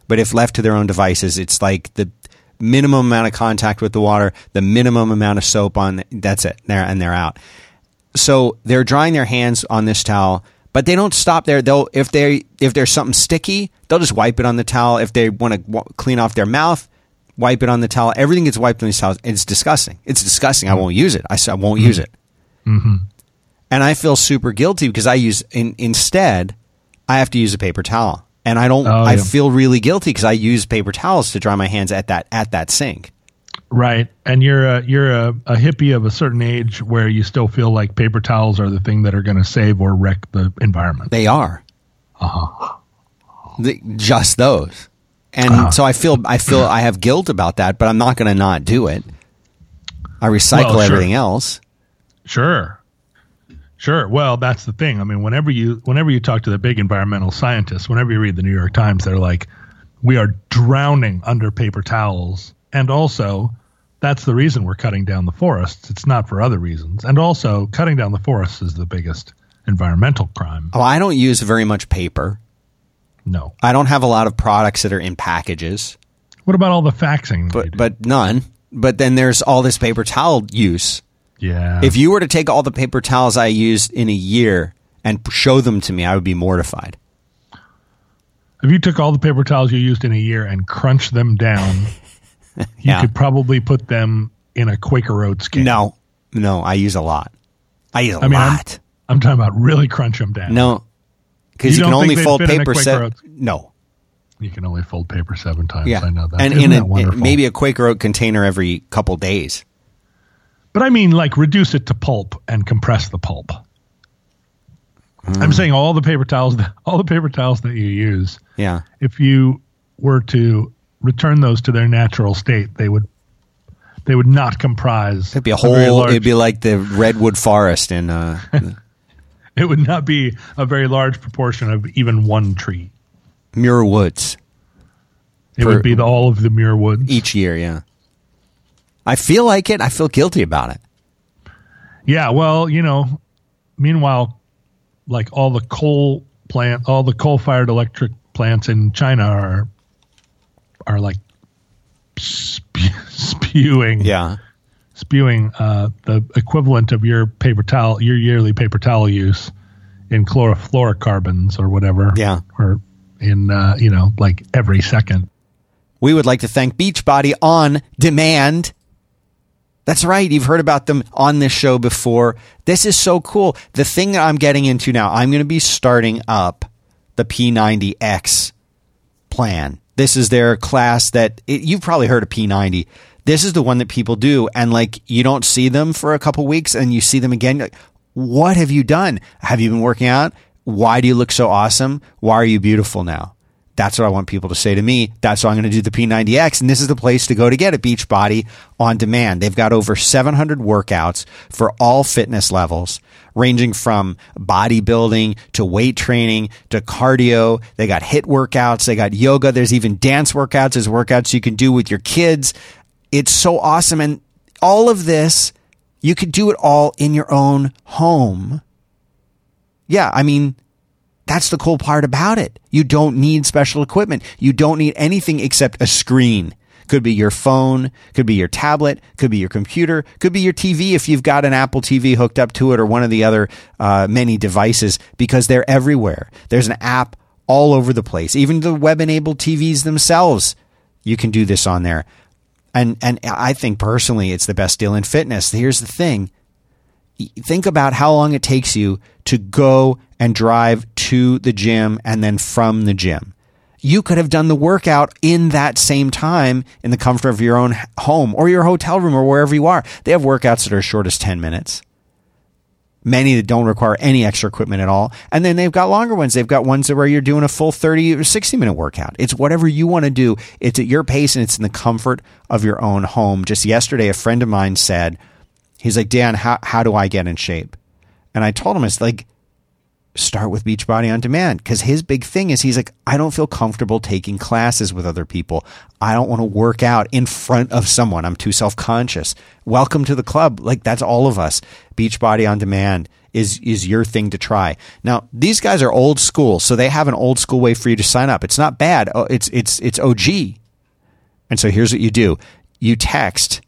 But if left to their own devices, it's like the minimum amount of contact with the water, the minimum amount of soap on. That's it. They're and they're out. So they're drying their hands on this towel, but they don't stop there. They'll if they if there's something sticky, they'll just wipe it on the towel. If they want to w- clean off their mouth, wipe it on the towel. Everything gets wiped on these towels. It's disgusting. It's disgusting. I won't use it. I, I won't use it. And I feel super guilty because I use in, instead I have to use a paper towel, and I don't. Oh, I yeah. feel really guilty because I use paper towels to dry my hands at that at that sink. Right, and you're a you're a, a hippie of a certain age where you still feel like paper towels are the thing that are going to save or wreck the environment. They are. Uh-huh. The, just those. And uh-huh. so I feel I feel I have guilt about that, but I'm not going to not do it. I recycle Well, sure. everything else. Sure, Sure. Well, that's the thing. I mean, whenever you whenever you talk to the big environmental scientists, whenever you read the New York Times, they're like, "We are drowning under paper towels," and also, that's the reason we're cutting down the forests. It's not for other reasons. And also, cutting down the forests is the biggest environmental crime. Oh, I don't use very much paper. No. I don't have a lot of products that are in packages. What about all the faxing? but but none. But then there's all this paper towel use. yeah. If you were to take all the paper towels I used in a year and show them to me, I would be mortified. if you took all the paper towels you used in a year and crunched them down, you Yeah. could probably put them in a Quaker Oats can. No, no, I use a lot. I use a I mean, I'm- lot. I'm talking about really crunch them down. no, because You you, can only fold fit in a paper seven. No, You can only fold paper seven times. yeah, I know that. and Isn't in a, maybe a Quaker Oat container every couple days. But I mean, like, reduce it to pulp and compress the pulp. Mm. I'm saying all the paper towels, all the paper towels that you use, Yeah, if you were to return those to their natural state, they would, they would not comprise. it'd be a whole. It'd be like the redwood forest in. Uh, it would not be a very large proportion of even one tree. Muir Woods It would be the, all of the Muir Woods. each year. Yeah, I feel like it. I feel guilty about it. Yeah, well, you know, meanwhile, like all the coal plant, all the coal-fired electric plants in China are are like spe- spewing, Yeah, spewing uh, the equivalent of your paper towel, your yearly paper towel use in chlorofluorocarbons or whatever. Yeah. or in uh, you know, like every second. we would like to thank Beachbody on demand. That's right. You've heard about them on this show before. This is so cool. The thing that I'm getting into now, I'm going to be starting up the P90X plan. This is their class that it, you've probably heard of P90. This is the one that people do. And like, you don't see them for a couple weeks and you see them again. Like, what have you done? Have you been working out? Why do you look so awesome? Why are you beautiful now? That's what I want people to say to me. That's why I'm going to do the P90X. And this is the place to go to get it. Beachbody on demand. They've got over 700 workouts for all fitness levels, ranging from bodybuilding to weight training to cardio. They got HIIT workouts. They got yoga. There's even dance workouts. There's workouts you can do with your kids. It's so awesome. And all of this, you could do it all in your own home. Yeah. I mean, that's the cool part about it. You don't need special equipment. You don't need anything except a screen. Could be your phone, could be your tablet, could be your computer, could be your TV if you've got an Apple TV hooked up to it or one of the other uh, many devices because they're everywhere. There's an app all over the place. Even the web enabled TVs themselves, you can do this on there. And and I think personally it's the best deal in fitness. Here's the thing think about how long it takes you to go and drive to the gym and then from the gym. You could have done the workout in that same time in the comfort of your own home or your hotel room or wherever you are. They have workouts that are as short as 10 minutes. Many that don't require any extra equipment at all. And then they've got longer ones. They've got ones where you're doing a full 30 or 60 minute workout. It's whatever you want to do. It's at your pace and it's in the comfort of your own home. Just yesterday, a friend of mine said, He's like, Dan, how, how do I get in shape? And I told him, it's like, start with Beachbody on Demand. Because his big thing is, he's like, I don't feel comfortable taking classes with other people. I don't want to work out in front of someone. I'm too self conscious. Welcome to the club. Like, that's all of us. Beachbody on Demand is, is your thing to try. Now, these guys are old school, so they have an old school way for you to sign up. It's not bad. Oh, It's, it's, it's OG. And so here's what you do you text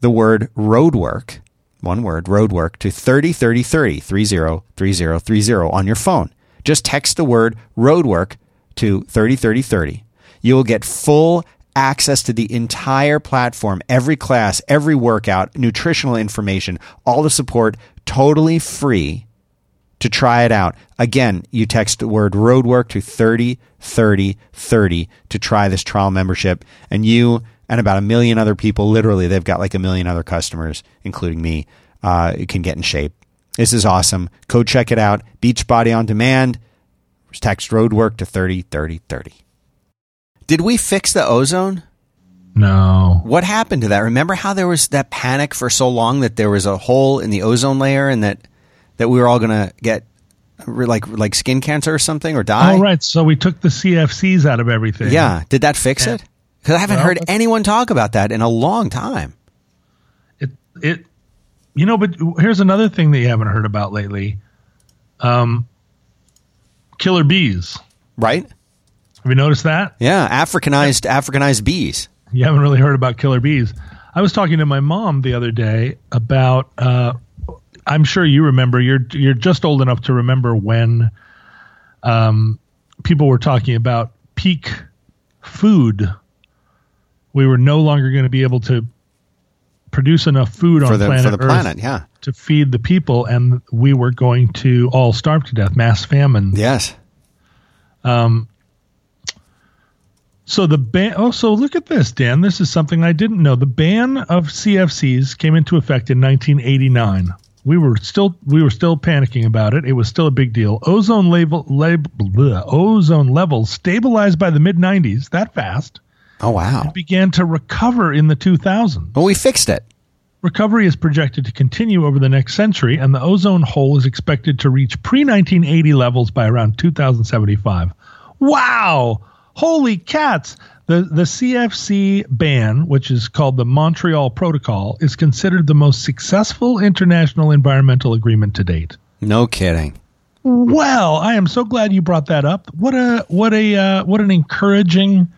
the word roadwork, one word, roadwork, to 303030, 303030 on your phone. Just text the word roadwork to 303030. You will get full access to the entire platform, every class, every workout, nutritional information, all the support totally free to try it out. Again, you text the word roadwork to 303030 to try this trial membership and you and about a million other people, literally they've got like a million other customers, including me, uh, can get in shape. This is awesome. Go check it out. Beachbody on demand. Text roadwork to 303030. Did we fix the ozone? No. What happened to that? Remember how there was that panic for so long that there was a hole in the ozone layer and that that we were all going to get like like skin cancer or something or die. Oh, right. So we took the CFCs out of everything. Yeah. Did that fix Yeah. it? Because I haven't Well, heard anyone talk about that in a long time. It it you know, but here's another thing that you haven't heard about lately. Um killer bees. Right? Have you noticed that? Yeah. Africanized Africanized bees. You haven't really heard about killer bees. I was talking to my mom the other day about. Uh, I'm sure you remember. You're you're just old enough to remember when um, people were talking about peak food. We were no longer going to be able to produce enough food For on the planet for the Earth planet, yeah. to feed the people, and we were going to all starve to death, mass famine. Yes. Um. So the ban. Oh, so look at this, Dan. This is something I didn't know. The ban of CFCs came into effect in 1989. We were still we were still panicking about it. It was still a big deal. Ozone level ozone levels stabilized by the mid 90s. That fast Oh wow. It began to recover in the 2000s. Well, we fixed it. Recovery is projected to continue over the next century, and the ozone hole is expected to reach pre 1980 levels by around 2075. Wow! Holy cats! The, the CFC ban, which is called the Montreal Protocol, is considered the most successful international environmental agreement to date. No kidding. Well, I am so glad you brought that up. What a what a uh, what an encouraging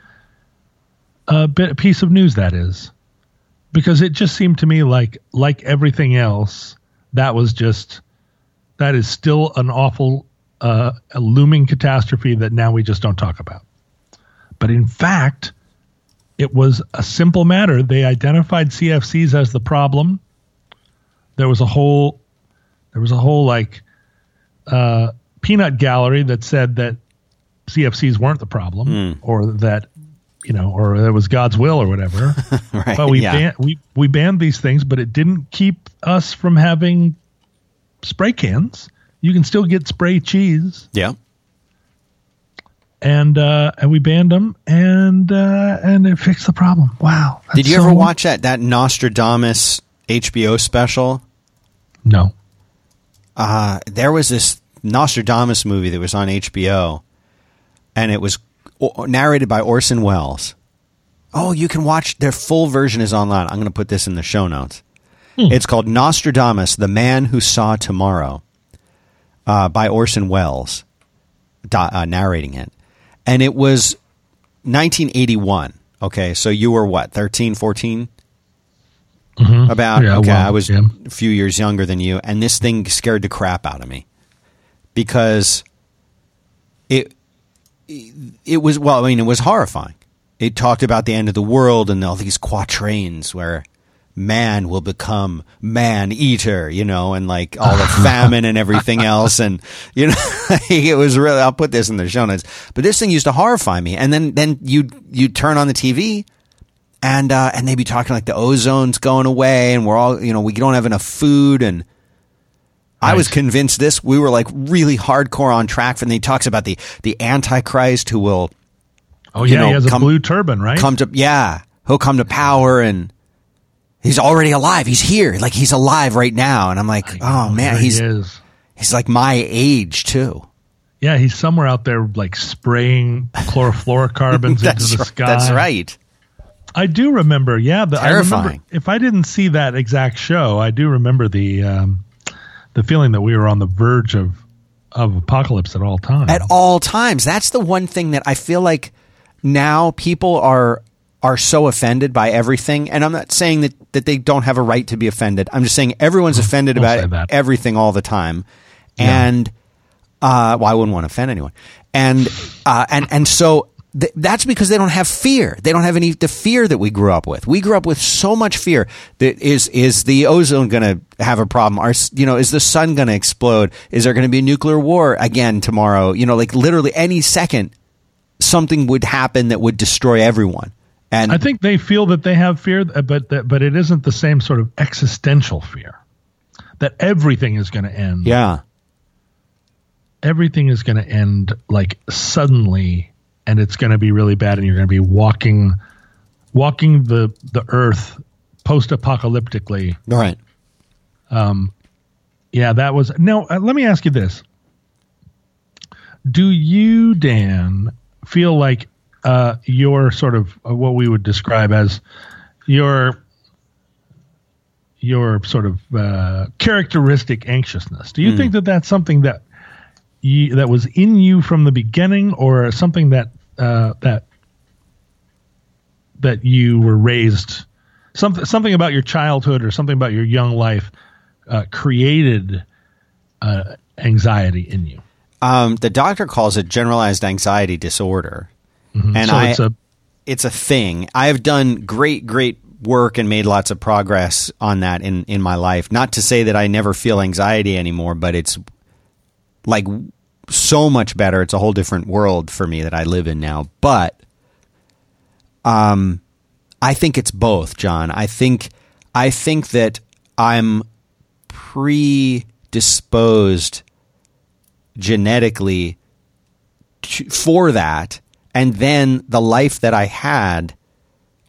uh, bit piece of news that is, because it just seemed to me like like everything else, that was just that is still an awful uh, a looming catastrophe that now we just don't talk about. But in fact, it was a simple matter. They identified CFCs as the problem. There was a whole there was a whole like uh, peanut gallery that said that CFCs weren't the problem, or that you know, or it was God's will or whatever. Right. but we yeah. ban- we we banned these things, but it didn't keep us from having spray cans. You can still get spray cheese, yeah. and uh, and we banned them, and uh, and it fixed the problem. Wow! Did you ever watch that that Nostradamus HBO special? No. uh, there was this Nostradamus movie that was on HBO, and it was narrated by Orson Welles. Oh, you can watch their full version is online. I'm going to put this in the show notes. It's called Nostradamus: The Man Who Saw Tomorrow, uh, by Orson Welles, uh, narrating it, and it was 1981. Okay, so you were what 13, 14? About Yeah, okay, well, I was yeah. a few years younger than you, and this thing scared the crap out of me because it it was well, I mean, it was horrifying. It talked about the end of the world and all these quatrains where man will become man eater, you know, and like all the famine and everything else, and you know, it was really. I'll put this in the show notes, but this thing used to horrify me. And then then you you turn on the TV and uh, and they'd be talking like the ozone's going away, and we're all you know we don't have enough food, and I was convinced this we were like really hardcore on track. And he talks about the the Antichrist who will Oh You yeah, know, he has come- a blue turban, right? come to yeah he'll come to power and. He's already alive. He's here. Like he's alive right now. And I'm like, oh man, he's he is. he's like my age too. Yeah, he's somewhere out there like spraying chlorofluorocarbons into the right. sky. That's right. I do remember. Yeah, the, I remember, Terrifying. if I didn't see that exact show, I do remember the um, the feeling that we were on the verge of of apocalypse at all times. at all times. That's the one thing that I feel like now people are are so offended by everything. And I'm not saying that, that they don't have a right to be offended. I'm just saying everyone's offended say about everything all the time. And uh, well, I wouldn't want to offend anyone. And uh, and and so th- that's because they don't have fear. They don't have any the fear that we grew up with. We grew up with so much fear. That is is the ozone going to have a problem? Are you know is the sun going to explode? Is there going to be a nuclear war again tomorrow? You know, like literally any second, something would happen that would destroy everyone. And I think they feel that they have fear, uh, but that, but it isn't the same sort of existential fear that everything is going to end. yeah, everything is going to end like suddenly and it's going to be really bad and you're going to be walking walking the the earth post apocalyptically all right. Um, yeah, that was. No, uh, let me ask you this. Do you, Dan, feel like uh, your sort of uh, what we would describe as your your sort of uh, characteristic anxiousness? Do you mm. think that that's something that you, that was in you from the beginning, or something that uh, that that you were raised something something about your childhood or something about your young life uh, created uh, anxiety in you? Um, the doctor calls it generalized anxiety disorder, mm-hmm. and so I, it's a it's a thing. I have done great, great work and made lots of progress on that in in my life. Not to say that I never feel anxiety anymore, but it's like so much better. It's a whole different world for me that I live in now. But um, I think it's both, John. I think I think that I'm predisposed genetically to, for that, and then the life that I had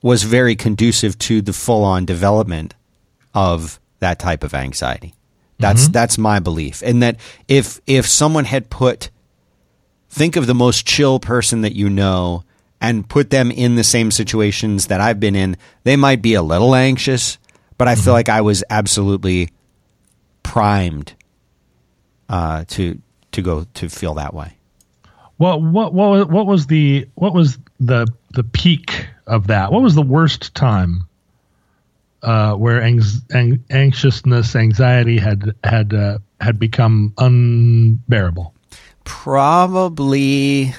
was very conducive to the full-on development of that type of anxiety. That's mm-hmm. that's my belief, and that if if someone had put, think of the most chill person that you know, and put them in the same situations that I've been in, they might be a little anxious, but I mm-hmm. feel like I was absolutely primed uh, to to go to feel that way. Well, what what what was the what was the the peak of that? What was the worst time uh, where ang- ang- anxiousness, anxiety had had uh, had become unbearable? Probably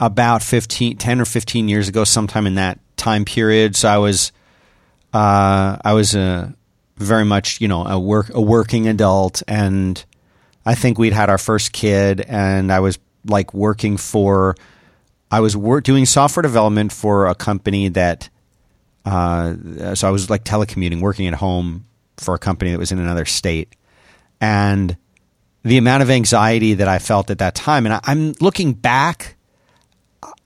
about 15, 10 or 15 years ago, sometime in that time period. So I was, uh, I was a very much, you know, a work, a working adult. And I think we'd had our first kid and I was like working for, I was doing software development for a company that, uh, so I was like telecommuting, working at home for a company that was in another state. And the amount of anxiety that I felt at that time, and I, I'm looking back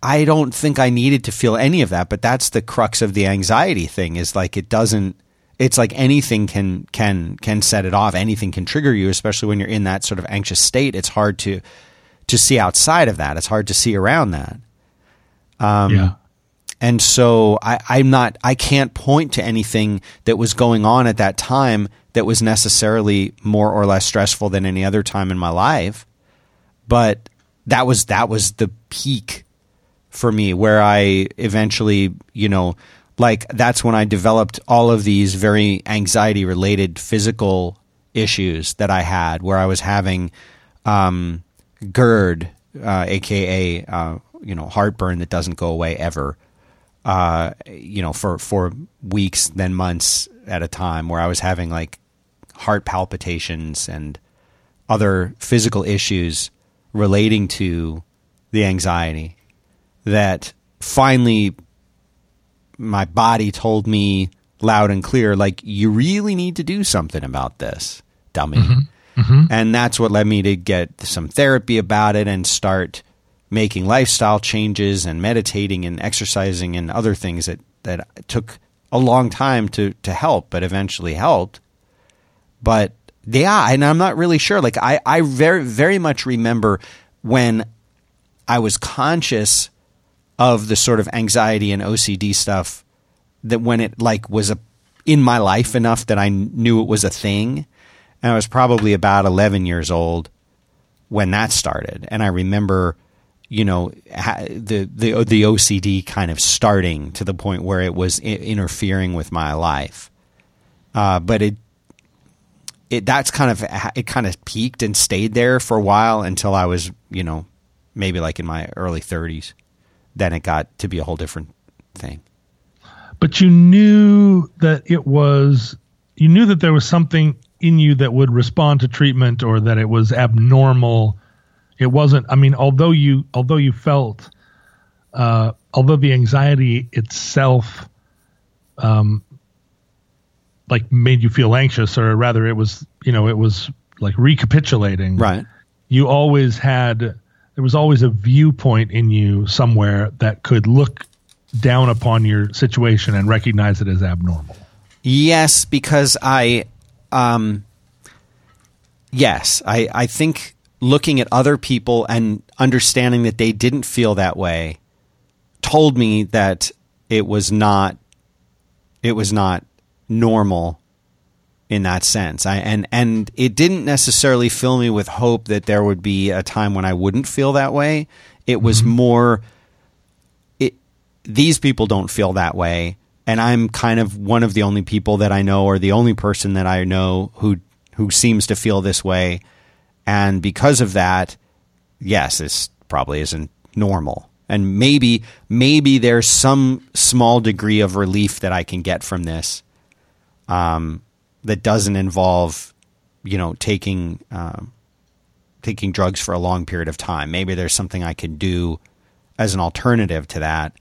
I don't think I needed to feel any of that, but that's the crux of the anxiety thing is like it doesn't it's like anything can can can set it off, anything can trigger you, especially when you're in that sort of anxious state. It's hard to to see outside of that. It's hard to see around that. Um, yeah. And so I, I'm not I can't point to anything that was going on at that time that was necessarily more or less stressful than any other time in my life. But that was that was the peak for me where I eventually, you know, like that's when I developed all of these very anxiety related physical issues that I had where I was having um, GERD, uh, aka uh, you know heartburn that doesn't go away ever, uh, you know for for weeks then months at a time where I was having like heart palpitations and other physical issues relating to the anxiety that finally my body told me loud and clear, like, you really need to do something about this, dummy. Mm-hmm. Mm-hmm. And that's what led me to get some therapy about it and start making lifestyle changes and meditating and exercising and other things that, that took a long time to, to help, but eventually helped. But yeah, and I'm not really sure. Like I, I very, very much remember when I was conscious of the sort of anxiety and OCD stuff that when it like was a in my life enough that I knew it was a thing. And I was probably about 11 years old when that started. And I remember, you know, the the the OCD kind of starting to the point where it was interfering with my life. Uh, but it it that's kind of it kind of peaked and stayed there for a while until I was, you know, maybe like in my early 30s then it got to be a whole different thing. But you knew that it was, you knew that there was something in you that would respond to treatment or that it was abnormal. It wasn't, I mean, although you, although you felt, uh, although the anxiety itself, um, like made you feel anxious or rather it was, you know, it was like recapitulating. Right. You always had there was always a viewpoint in you somewhere that could look down upon your situation and recognize it as abnormal. Yes, because I, um, yes, I, I think looking at other people and understanding that they didn't feel that way told me that it was not it was not normal in that sense. I and and it didn't necessarily fill me with hope that there would be a time when I wouldn't feel that way. It was mm-hmm. more it these people don't feel that way and I'm kind of one of the only people that I know or the only person that I know who who seems to feel this way and because of that yes, this probably isn't normal. And maybe maybe there's some small degree of relief that I can get from this. Um that doesn't involve, you know, taking um, taking drugs for a long period of time. Maybe there's something I could do as an alternative to that.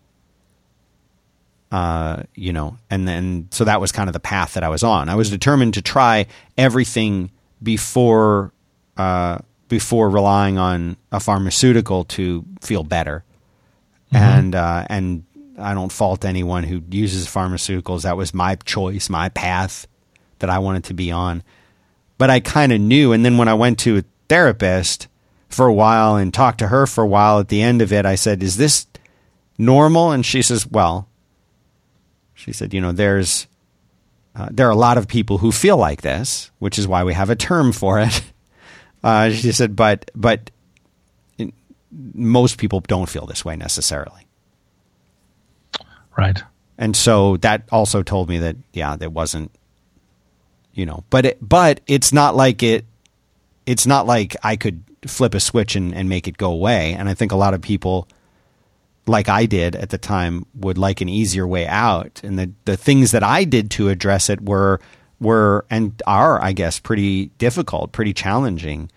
Uh, you know, and then so that was kind of the path that I was on. I was determined to try everything before uh, before relying on a pharmaceutical to feel better. Mm-hmm. And uh, and I don't fault anyone who uses pharmaceuticals. That was my choice, my path that I wanted to be on. But I kind of knew. And then when I went to a therapist for a while and talked to her for a while, at the end of it, I said, Is this normal? And she says, Well, she said, You know, there's. Uh, there are a lot of people who feel like this, which is why we have a term for it. Uh, she said, but but most people don't feel this way necessarily. Right. And so that also told me that yeah, there wasn't you know, but it, but it's not like it. It's not like I could flip a switch and, and make it go away. And I think a lot of people, like I did at the time, would like an easier way out. And the the things that I did to address it were were and are, I guess, pretty difficult, pretty challenging.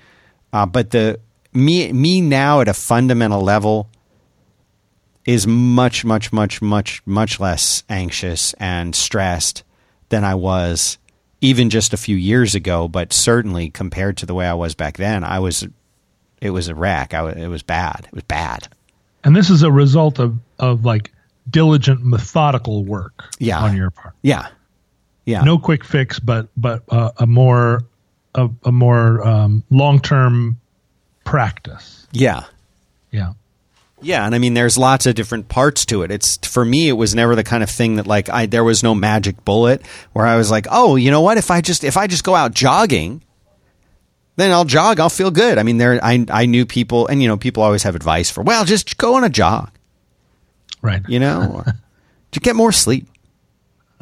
Uh, but the me me now at a fundamental level is much much much much much less anxious and stressed than I was even just a few years ago, but certainly compared to the way I was back then, I was it was a wreck. I, it was bad. It was bad. And this is a result of of like diligent, methodical work yeah. on your part. Yeah, yeah. No quick fix, but but uh, a more a, a more um, long term practice. Yeah, yeah. Yeah, and I mean, there's lots of different parts to it. It's for me, it was never the kind of thing that like I there was no magic bullet where I was like, oh, you know what? If I just if I just go out jogging, then I'll jog. I'll feel good. I mean, there I I knew people, and you know, people always have advice for well, just go on a jog, right? You know, to get more sleep.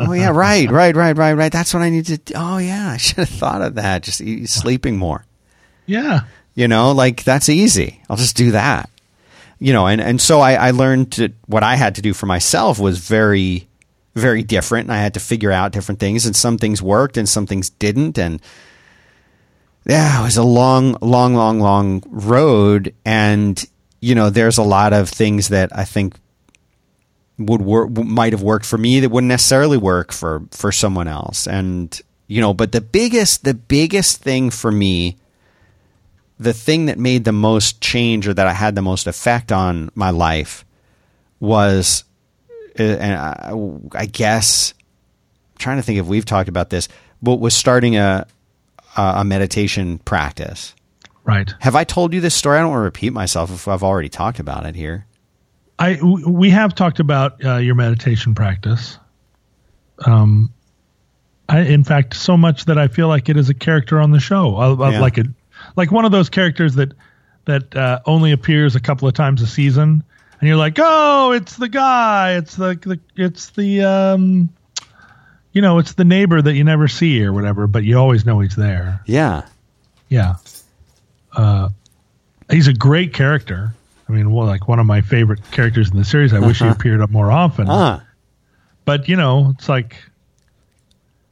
Oh yeah, right, right, right, right, right. That's what I need to. Do. Oh yeah, I should have thought of that. Just sleeping more. Yeah, you know, like that's easy. I'll just do that you know, and, and so I, I learned to, what I had to do for myself was very, very different. And I had to figure out different things, and some things worked and some things didn't. And yeah, it was a long, long, long, long road. And, you know, there's a lot of things that I think would work, might have worked for me that wouldn't necessarily work for, for someone else. And, you know, but the biggest, the biggest thing for me the thing that made the most change or that I had the most effect on my life was, uh, and I, I guess, I'm trying to think if we've talked about this, but was starting a a meditation practice. Right. Have I told you this story? I don't want to repeat myself if I've already talked about it here. I we have talked about uh, your meditation practice. Um, I, in fact, so much that I feel like it is a character on the show, yeah. like a like one of those characters that that uh, only appears a couple of times a season, and you're like, oh, it's the guy, it's the, the it's the um, you know, it's the neighbor that you never see or whatever, but you always know he's there. Yeah, yeah. Uh, he's a great character. I mean, well, like one of my favorite characters in the series. I uh-huh. wish he uh-huh. appeared up more often. Uh-huh. But you know, it's like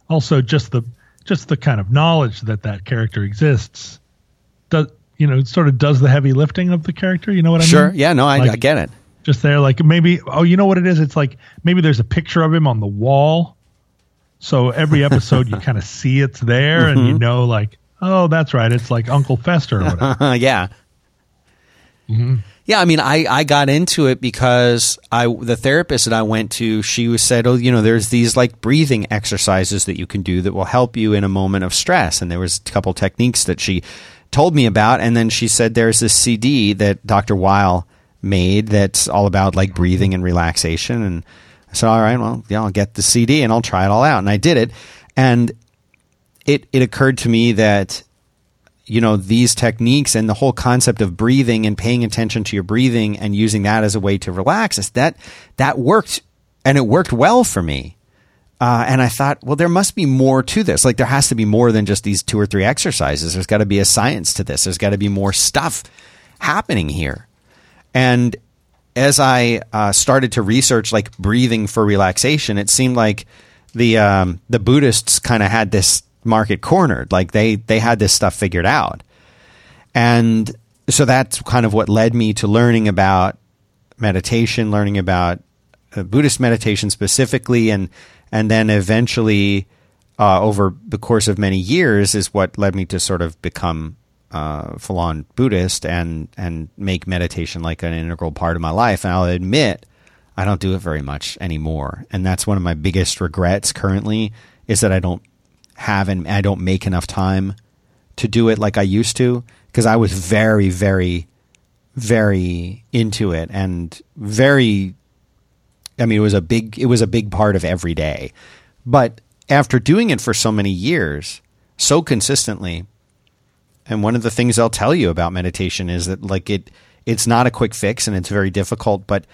also just the just the kind of knowledge that that character exists does you know sort of does the heavy lifting of the character. You know what I sure. mean? Sure. Yeah. No, I, like, I get it. Just there, like maybe. Oh, you know what it is? It's like maybe there's a picture of him on the wall. So every episode, you kind of see it's there, mm-hmm. and you mm-hmm. know, like, oh, that's right. It's like Uncle Fester or whatever. yeah. Mm-hmm. Yeah, I mean, I, I got into it because I the therapist that I went to, she was said, oh, you know, there's these like breathing exercises that you can do that will help you in a moment of stress, and there was a couple techniques that she told me about, and then she said there's this CD that Dr. Weil made that's all about like breathing and relaxation, and I said, all right, well, yeah, I'll get the CD and I'll try it all out, and I did it, and it it occurred to me that you know these techniques and the whole concept of breathing and paying attention to your breathing and using that as a way to relax us that that worked and it worked well for me uh, and I thought, well, there must be more to this. Like, there has to be more than just these two or three exercises. There's got to be a science to this. There's got to be more stuff happening here. And as I uh, started to research like breathing for relaxation, it seemed like the um, the Buddhists kind of had this market cornered. Like they they had this stuff figured out, and so that's kind of what led me to learning about meditation, learning about uh, Buddhist meditation specifically, and and then eventually uh, over the course of many years is what led me to sort of become uh, full on Buddhist and and make meditation like an integral part of my life. And I'll admit I don't do it very much anymore, and that's one of my biggest regrets currently is that I don't have and I don't make enough time to do it like I used to because I was very, very, very into it and very. I mean, it was a big it was a big part of every day, but after doing it for so many years, so consistently, and one of the things I'll tell you about meditation is that like it it's not a quick fix and it's very difficult, but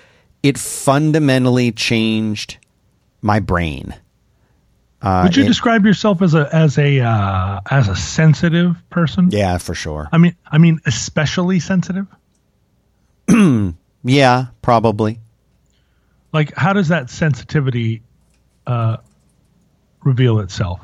it fundamentally changed my brain uh, Would you it, describe yourself as a as a uh, as a sensitive person? Yeah, for sure. I mean, I mean, especially sensitive. yeah, probably. Like, how does that sensitivity uh, reveal itself?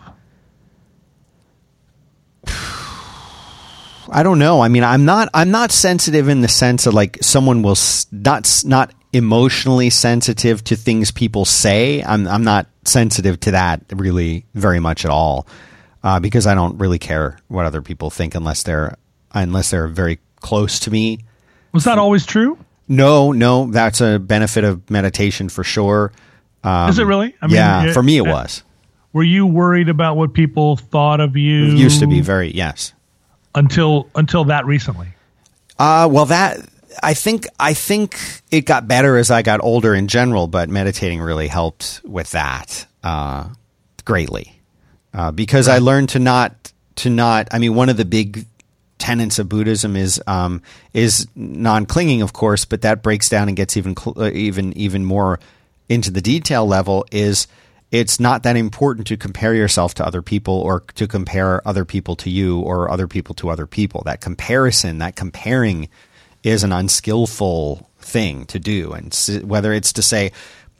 I don't know. I mean, I'm not. I'm not sensitive in the sense of like someone will not not emotionally sensitive to things people say. I'm I'm not sensitive to that really very much at all uh, because I don't really care what other people think unless they're unless they're very close to me. Was that always true? No, no, that's a benefit of meditation for sure. Um, Is it really? I mean, yeah, it, for me it was. Were you worried about what people thought of you? It used to be very yes. Until until that recently. Uh well that I think I think it got better as I got older in general, but meditating really helped with that uh, greatly uh, because right. I learned to not to not. I mean, one of the big tenets of Buddhism is um, is non clinging, of course, but that breaks down and gets even cl- uh, even even more into the detail level. Is it's not that important to compare yourself to other people or to compare other people to you or other people to other people. That comparison, that comparing is an unskillful thing to do. And whether it's to say,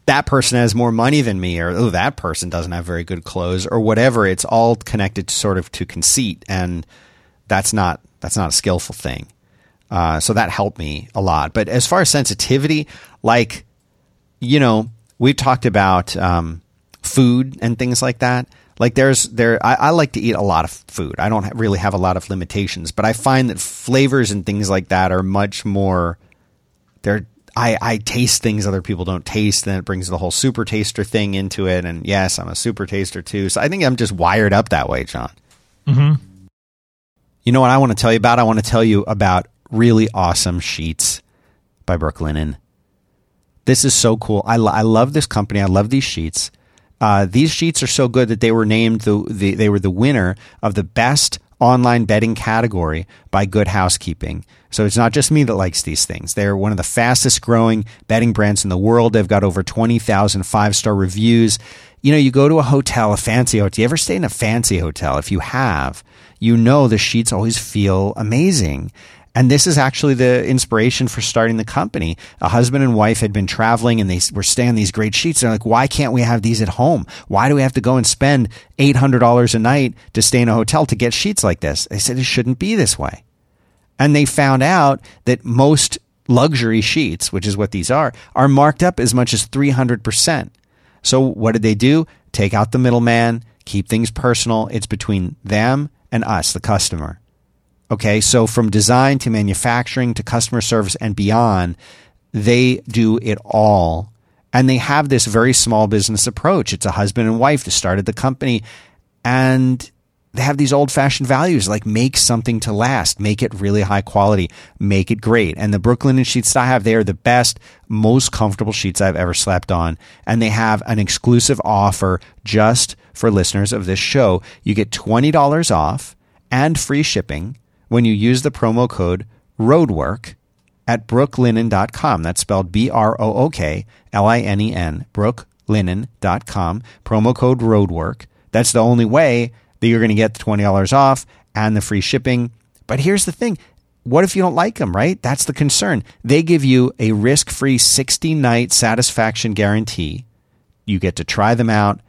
that person has more money than me, or oh, that person doesn't have very good clothes, or whatever, it's all connected to sort of to conceit, and that's not that's not a skillful thing. Uh, so that helped me a lot. But as far as sensitivity, like you know, we've talked about um, food and things like that. Like there's there, I, I, like to eat a lot of food. I don't really have a lot of limitations, but I find that flavors and things like that are much more. They're I, I taste things other people don't taste, then it brings the whole super taster thing into it. And yes, I'm a super taster too. So I think I'm just wired up that way, John. Mm-hmm. You know what I want to tell you about? I want to tell you about really awesome sheets by Brooklinen. This is so cool. I, lo- I love this company. I love these sheets. Uh, these sheets are so good that they were named the, the they were the winner of the best online bedding category by Good Housekeeping. So it's not just me that likes these things. They're one of the fastest growing bedding brands in the world. They've got over 20,000 five star reviews. You know, you go to a hotel, a fancy hotel. You ever stay in a fancy hotel? If you have, you know the sheets always feel amazing. And this is actually the inspiration for starting the company. A husband and wife had been traveling and they were staying on these great sheets. They're like, why can't we have these at home? Why do we have to go and spend $800 a night to stay in a hotel to get sheets like this? They said it shouldn't be this way. And they found out that most luxury sheets, which is what these are, are marked up as much as 300%. So what did they do? Take out the middleman, keep things personal. It's between them and us, the customer. Okay, so from design to manufacturing to customer service and beyond, they do it all. And they have this very small business approach. It's a husband and wife that started the company and they have these old fashioned values like make something to last, make it really high quality, make it great. And the Brooklinen sheets that I have, they are the best, most comfortable sheets I've ever slept on. And they have an exclusive offer just for listeners of this show. You get $20 off and free shipping when you use the promo code ROADWORK at brooklinen.com. That's spelled B R O O K L I N E N, brooklinen.com, promo code ROADWORK. That's the only way that you're going to get the $20 off and the free shipping. But here's the thing what if you don't like them, right? That's the concern. They give you a risk free 60 night satisfaction guarantee. You get to try them out.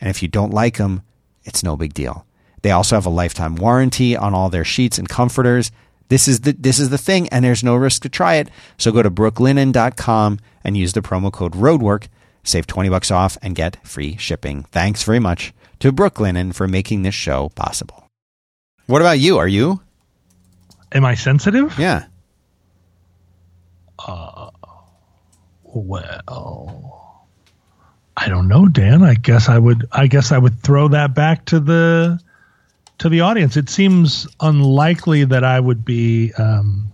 And if you don't like them, it's no big deal. They also have a lifetime warranty on all their sheets and comforters. This is the this is the thing, and there's no risk to try it. So go to brooklinen.com and use the promo code ROADWORK, save 20 bucks off, and get free shipping. Thanks very much to Brooklinen for making this show possible. What about you? Are you? Am I sensitive? Yeah. Uh, well, I don't know, Dan. I guess I would. I guess I would throw that back to the to the audience. It seems unlikely that I would be um,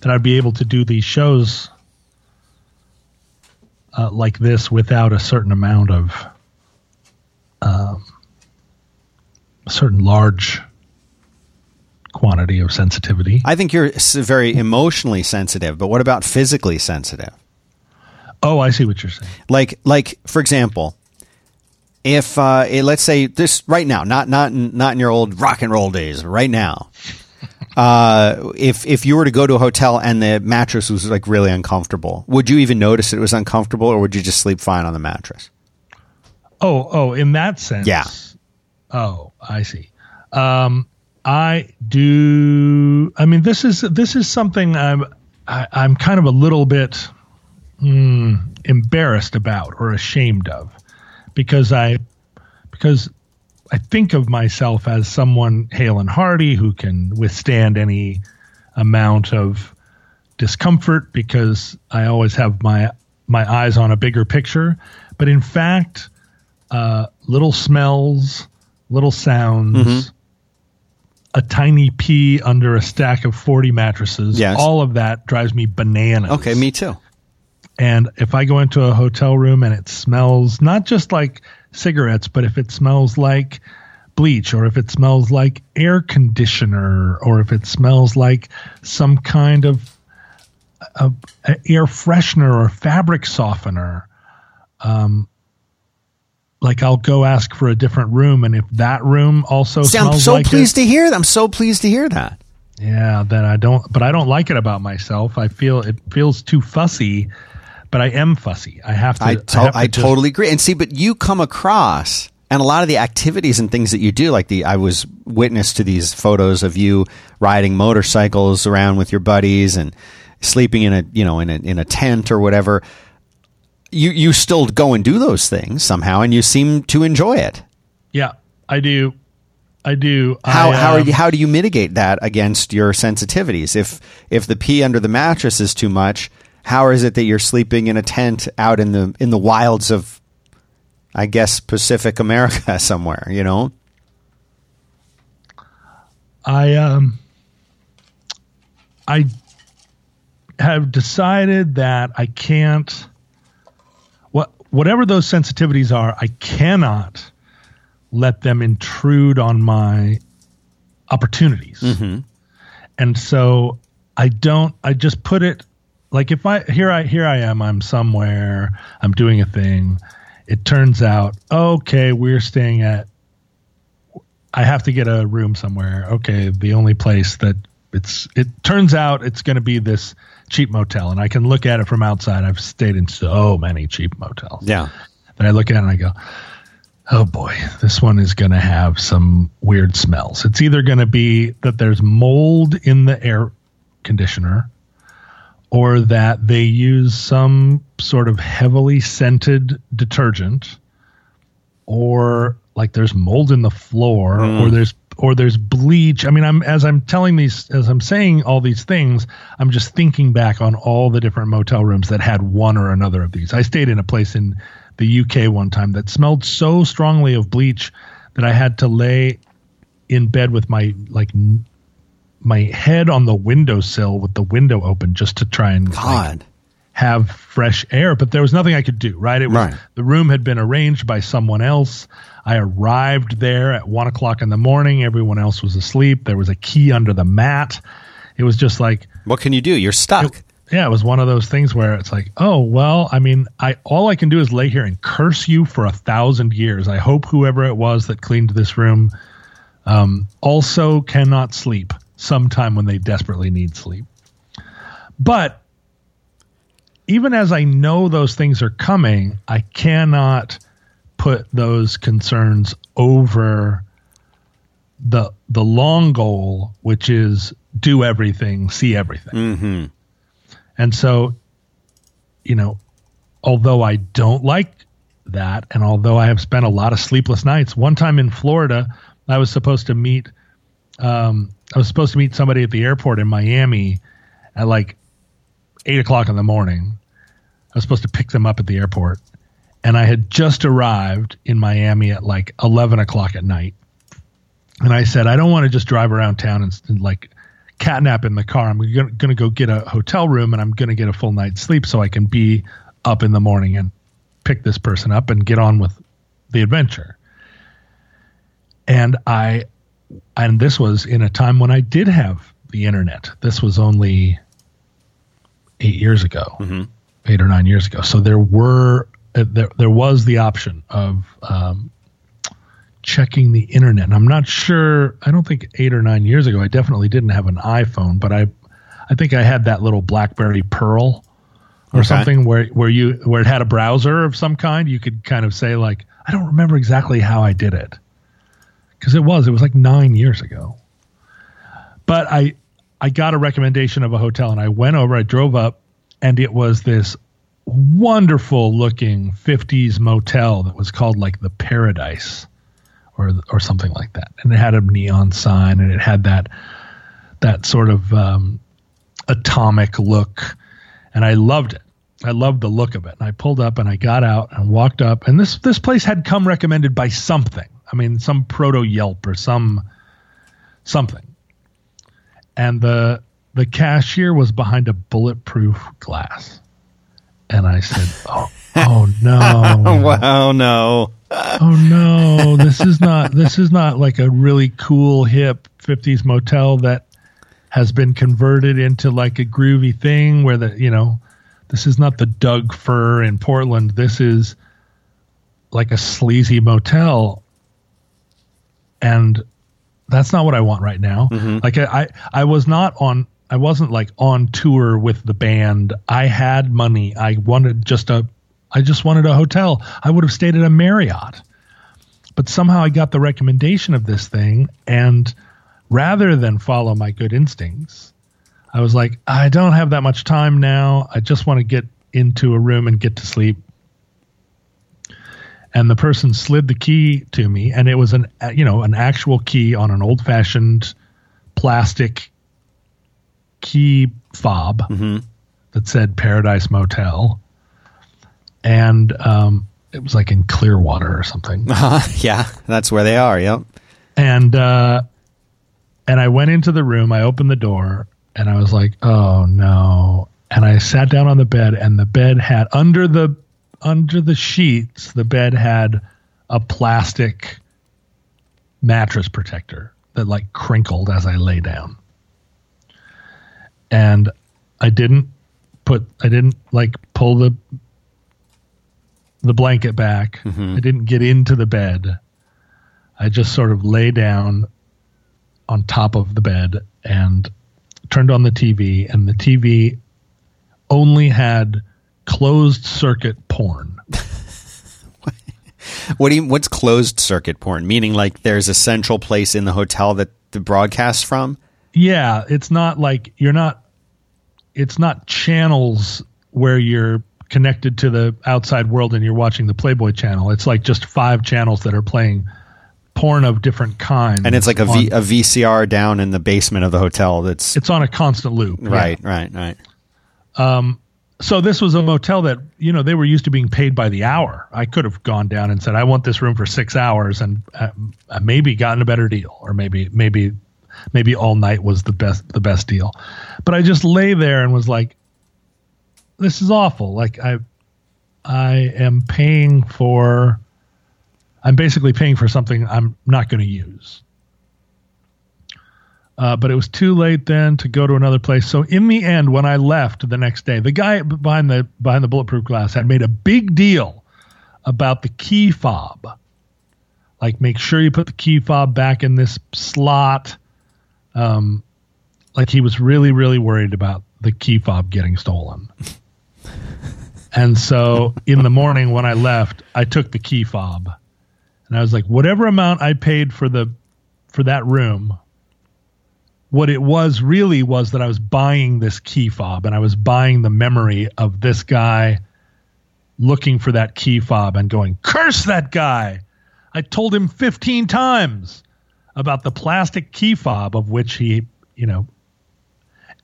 that I'd be able to do these shows uh, like this without a certain amount of um, a certain large quantity of sensitivity. I think you're very emotionally sensitive, but what about physically sensitive? Oh, I see what you're saying. Like, like for example, if uh, let's say this right now, not not not in your old rock and roll days, right now. Uh, if if you were to go to a hotel and the mattress was like really uncomfortable, would you even notice it was uncomfortable, or would you just sleep fine on the mattress? Oh, oh, in that sense. Yeah. Oh, I see. Um, I do. I mean, this is this is something I'm I, I'm kind of a little bit mm, embarrassed about or ashamed of because I because I think of myself as someone hale and hearty who can withstand any amount of discomfort because I always have my my eyes on a bigger picture. But in fact, uh, little smells, little sounds, mm-hmm. a tiny pea under a stack of 40 mattresses, yes. all of that drives me bananas. Okay, me too. And if I go into a hotel room and it smells not just like cigarettes, but if it smells like bleach or if it smells like air conditioner or if it smells like some kind of, of air freshener or fabric softener, um, like I'll go ask for a different room, and if that room also smells like. I'm so like pleased it, to hear. That. I'm so pleased to hear that. Yeah, then I don't, but I don't like it about myself. I feel it feels too fussy, but I am fussy. I have to. I, to- I, I to totally just, agree. And see, but you come across and a lot of the activities and things that you do, like the I was witness to these photos of you riding motorcycles around with your buddies and sleeping in a you know in a in a tent or whatever you you still go and do those things somehow, and you seem to enjoy it. Yeah, I do. I do. How I, how um, you, how do you mitigate that against your sensitivities? If if the pea under the mattress is too much, how is it that you're sleeping in a tent out in the in the wilds of, I guess Pacific America somewhere? You know. I um. I have decided that I can't what whatever those sensitivities are, I cannot let them intrude on my opportunities. Mm-hmm. And so I don't, I just put it like if I, here I, here I am, I'm somewhere, I'm doing a thing. It turns out, okay, we're staying at, I have to get a room somewhere. Okay. The only place that it's, it turns out it's going to be this cheap motel, and I can look at it from outside. I've stayed in so many cheap motels. Yeah. That I look at it and I go, oh boy, this one is going to have some weird smells. It's either going to be that there's mold in the air conditioner or that they use some sort of heavily scented detergent or like there's mold in the floor mm. or there's or there's bleach. I mean, I'm as I'm telling these as I'm saying all these things, I'm just thinking back on all the different motel rooms that had one or another of these. I stayed in a place in the UK one time that smelled so strongly of bleach that I had to lay in bed with my like my head on the windowsill with the window open just to try and God. Like, have fresh air, but there was nothing I could do. Right? It was Right. the room had been arranged by someone else. I arrived there at one o'clock in the morning. Everyone else was asleep. There was a key under the mat. It was just like What can you do? You're stuck. yeah, it was one of those things where it's like, oh well, I mean, I all I can do is lay here and curse you for a thousand years. I hope whoever it was that cleaned this room um, also cannot sleep sometime when they desperately need sleep. But even as I know those things are coming, I cannot put those concerns over the the long goal, which is do everything, see everything. Mm-hmm. And so, you know, although I don't like that, and although I have spent a lot of sleepless nights, one time in Florida, I was supposed to meet, um, I was supposed to meet somebody at the airport in Miami at like eight o'clock in the morning. I was supposed to pick them up at the airport, and I had just arrived in Miami at like eleven o'clock at night. And I said, I don't want to just drive around town and, and like catnap in the car. I'm going to go get a hotel room and I'm going to get a full night's sleep so I can be up in the morning and pick this person up and get on with the adventure. And I, and this was in a time when I did have the internet. This was only eight years ago, eight or nine years ago. So there were, uh, there, there was the option of, um, checking the internet. And I'm not sure. I don't think eight or nine years ago. I definitely didn't have an iPhone, but I, I think I had that little BlackBerry Pearl or Okay. something where where you where it had a browser of some kind. You could kind of say like, I don't remember exactly how I did it because it was it was like nine years ago. But I I got a recommendation of a hotel and I went over. I drove up and it was this wonderful looking 50s motel that was called like the Paradise or or something like that. And it had a neon sign and it had that that sort of um, atomic look, and I loved it. I loved the look of it. And I pulled up and I got out and walked up, and this this place had come recommended by something. I mean, some proto Yelp or some something. And the the cashier was behind a bulletproof glass, and I said, "Oh, oh no!" wow, no. oh no this is not this is not like a really cool hip 50s motel that has been converted into like a groovy thing where the you know this is not the Doug Fir in portland this is like a sleazy motel and that's not what i want right now. Mm-hmm. Like I, I i was not on i wasn't like on tour with the band. I had money. I wanted just a i just wanted a hotel. I would have stayed at a marriott. But somehow I got the recommendation of this thing, and rather than follow my good instincts, I was like, I don't have that much time now. I just want to get into a room and get to sleep. And the person slid the key to me, and it was an you know an actual key on an old fashioned plastic key fob that said Paradise Motel, and um, it was like in Clearwater or something. yeah, that's where they are. Yep. and uh and I went into the room, I opened the door, and I was like, "Oh no." And I sat down on the bed and the bed had under the under the sheets, the bed had a plastic mattress protector that like crinkled as I lay down. And I didn't put I didn't like pull the the blanket back. Mm-hmm. I didn't get into the bed. I just sort of lay down on top of the bed and turned on the TV, and the TV only had closed circuit porn. What do you? What's closed circuit porn? Meaning, like, there's a central place in the hotel that the broadcasts from. Yeah, it's not like you're not. It's not channels where you're connected to the outside world and you're watching the Playboy channel. It's like just five channels that are playing porn of different kinds. And it's like a, v, a VCR down in the basement of the hotel. That's it's on a constant loop. Right, yeah. right, right. Um, so this was a motel that you know they were used to being paid by the hour. I could have gone down and said I want this room for six hours and uh, maybe gotten a better deal, or maybe maybe maybe all night was the best the best deal. But I just lay there and was like, this is awful. Like I I am paying for I'm basically paying for something I'm not going to use. Uh, but it was too late then to go to another place. So in the end, when I left the next day, the guy behind the behind the bulletproof glass had made a big deal about the key fob. Like, make sure you put the key fob back in this slot. Um, like he was really, really worried about the key fob getting stolen. and so in the morning when I left, I took the key fob, and I was like, whatever amount I paid for the for that room what it was really was that I was buying this key fob and I was buying the memory of this guy looking for that key fob and going, curse that guy. I told him 15 times about the plastic key fob of which he, you know,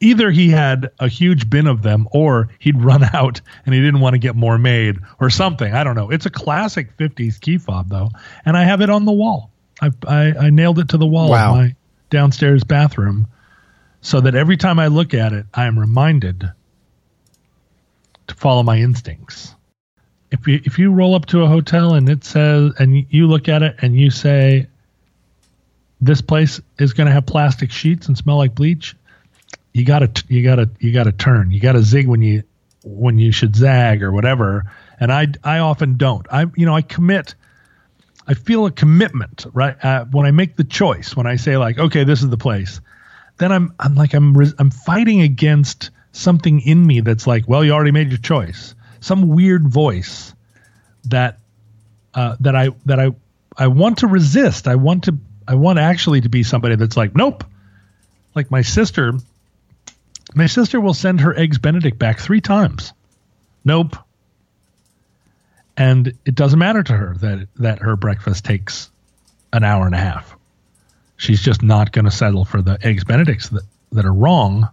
either he had a huge bin of them or he'd run out and he didn't want to get more made or something. I don't know. It's a classic 50s key fob though, and I have it on the wall. I, I, I nailed it to the wall wow. of my downstairs bathroom so that every time I look at it, I am reminded to follow my instincts. If you if you roll up to a hotel and it says and you look at it and you say this place is going to have plastic sheets and smell like bleach, you got to you got to you got to turn. You got to zig when you when you should zag or whatever. And I I often don't. I you know I commit I feel a commitment, right? Uh, when I make the choice, when I say like, okay, this is the place, then I'm I'm like I'm I'm fighting against something in me that's like, well, you already made your choice. Some weird voice that uh, that I that I I want to resist. I want to I want actually to be somebody that's like, nope. Like my sister, my sister will send her eggs Benedict back three times. Nope and it doesn't matter to her that that her breakfast takes an hour and a half. She's just not going to settle for the eggs Benedicts that, that are wrong.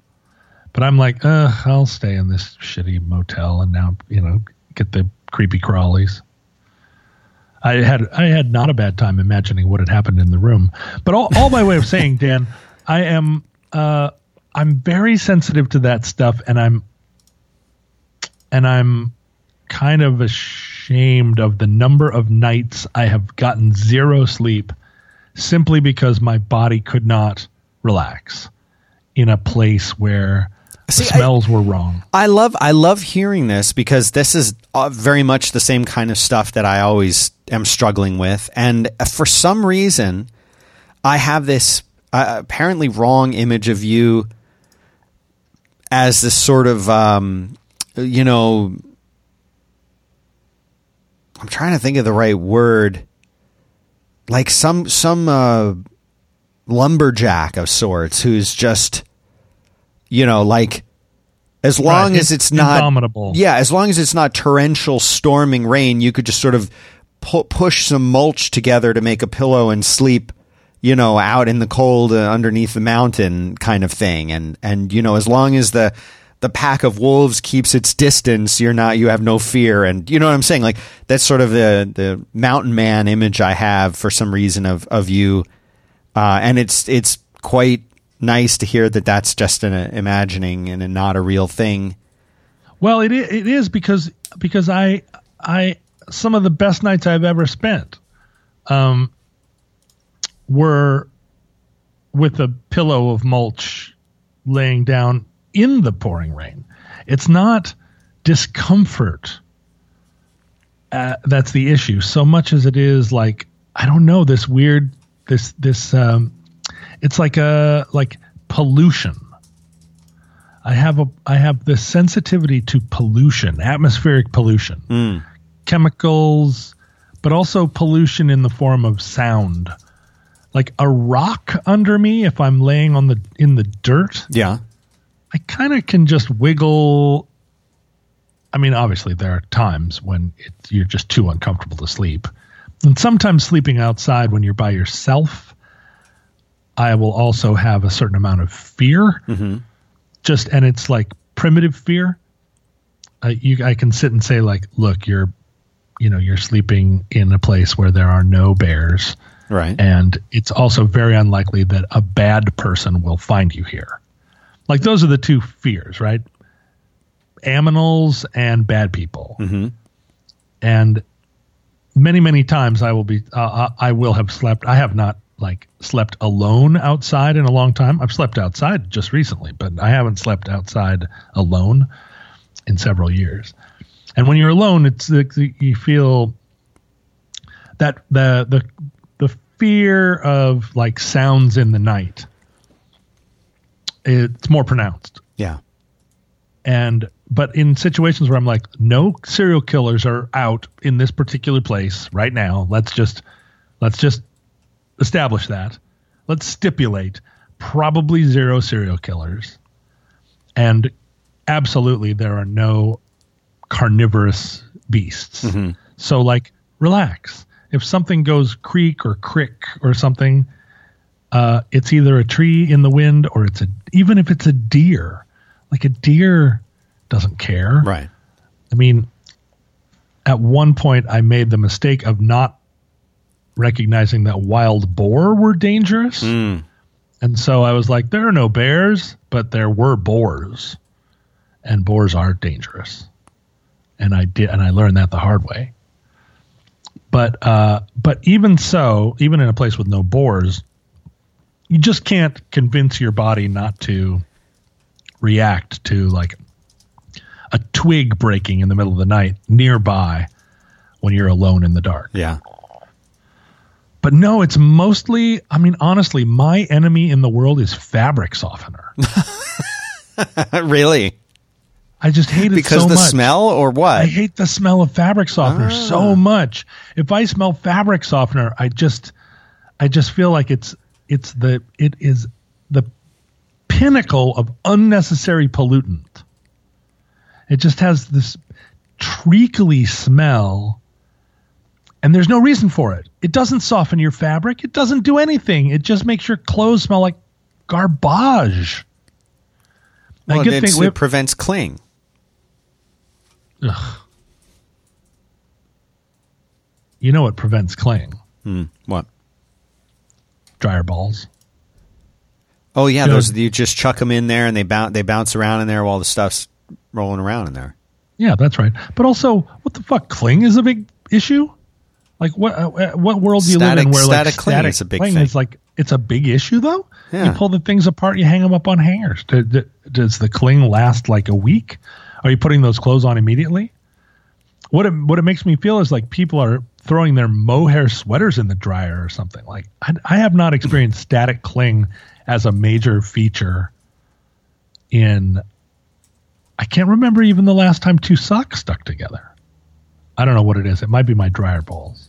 But I'm like, uh, I'll stay in this shitty motel and now you know get the creepy crawlies. I had I had not a bad time imagining what had happened in the room. But all, all my way of saying, Dan, I am uh, I'm very sensitive to that stuff, and I'm and I'm kind of ashamed of the number of nights I have gotten zero sleep simply because my body could not relax in a place where See, the smells I, were wrong. I love I love hearing this because this is uh, very much the same kind of stuff that I always am struggling with, and for some reason, I have this uh, apparently wrong image of you as this sort of um, you know I'm trying to think of the right word. Like some some uh, lumberjack of sorts who's just, you know, like as long right. as it's not indomitable. Yeah, as long as it's not torrential storming rain, you could just sort of pu- push some mulch together to make a pillow and sleep you know out in the cold uh, underneath the mountain kind of thing and and you know as long as the the pack of wolves keeps its distance, you're not you have no fear and you know what I'm saying? Like that's sort of the the mountain man image I have for some reason of of you. Uh, and it's it's quite nice to hear that that's just an imagining and not a real thing. Well, it it is because because I I some of the best nights I've ever spent um were with a pillow of mulch laying down in the pouring rain. It's not discomfort uh, that's the issue so much as it is like I don't know this weird this this um, it's like a like pollution. I have a I have this sensitivity to pollution, atmospheric pollution, mm. chemicals, but also pollution in the form of sound. Like a rock under me, if I'm laying on the in the dirt, yeah, I kind of can just wiggle. I mean, obviously there are times when it, you're just too uncomfortable to sleep, And sometimes sleeping outside when you're by yourself, I will also have a certain amount of fear. Mm-hmm. Just and it's like primitive fear. Uh, you, I can sit and say like, look, you're, you know, you're sleeping in a place where there are no bears, Right. and it's also very unlikely that a bad person will find you here. Like those are the two fears, right? Aminals and bad people. Mhm. And many, many times I will be, uh, I I will have slept. I have not like slept alone outside in a long time. I've slept outside just recently, but I haven't slept outside alone in several years. And when you're alone, it's you feel that the the the fear of like sounds in the night. It's more pronounced yeah. and but in situations where I'm like, no serial killers are out in this particular place right now. Let's just let's just establish that. Let's stipulate probably zero serial killers, and absolutely there are no carnivorous beasts. Mm-hmm. So like, relax. If something goes creak or crick or something, uh, it's either a tree in the wind or it's a even if it's a deer. Like a deer doesn't care. Right. I mean, at one point I made the mistake of not recognizing that wild boar were dangerous. Mm. And so I was like, there are no bears, but there were boars. And boars are dangerous. And I did and I learned that the hard way. But uh but even so, even in a place with no boars, you just can't convince your body not to react to like a twig breaking in the middle of the night nearby when you're alone in the dark. Yeah. But no, it's mostly, I mean, honestly, my enemy in the world is fabric softener. really? I just hate it Because so the much. smell or what? I hate the smell of fabric softener Ah. so much. If I smell fabric softener, I just, I just feel like it's, it's the, it is the pinnacle of unnecessary pollutant. It just has this treacly smell, and there's no reason for it. It doesn't soften your fabric. It doesn't do anything. It just makes your clothes smell like garbage. well, I get it's- thing- it prevents cling. Ugh. you know what prevents cling? Hmm. What? Dryer balls. Oh yeah, Good. those you just chuck them in there and they bounce they bounce around in there while the stuff's rolling around in there. Yeah, that's right. But also, what the fuck? Cling is a big issue. Like what? Uh, uh, what world do you live in Static- where like static cling is a big cling thing. is like it's a big issue though? Yeah. You pull the things apart, you hang them up on hangers. Do- do- Does the cling last like a week? Are you putting those clothes on immediately? What it, what it makes me feel is like people are throwing their mohair sweaters in the dryer or something. Like I, I have not experienced static cling as a major feature in. I can't remember even the last time two socks stuck together. I don't know what it is. It might be my dryer balls.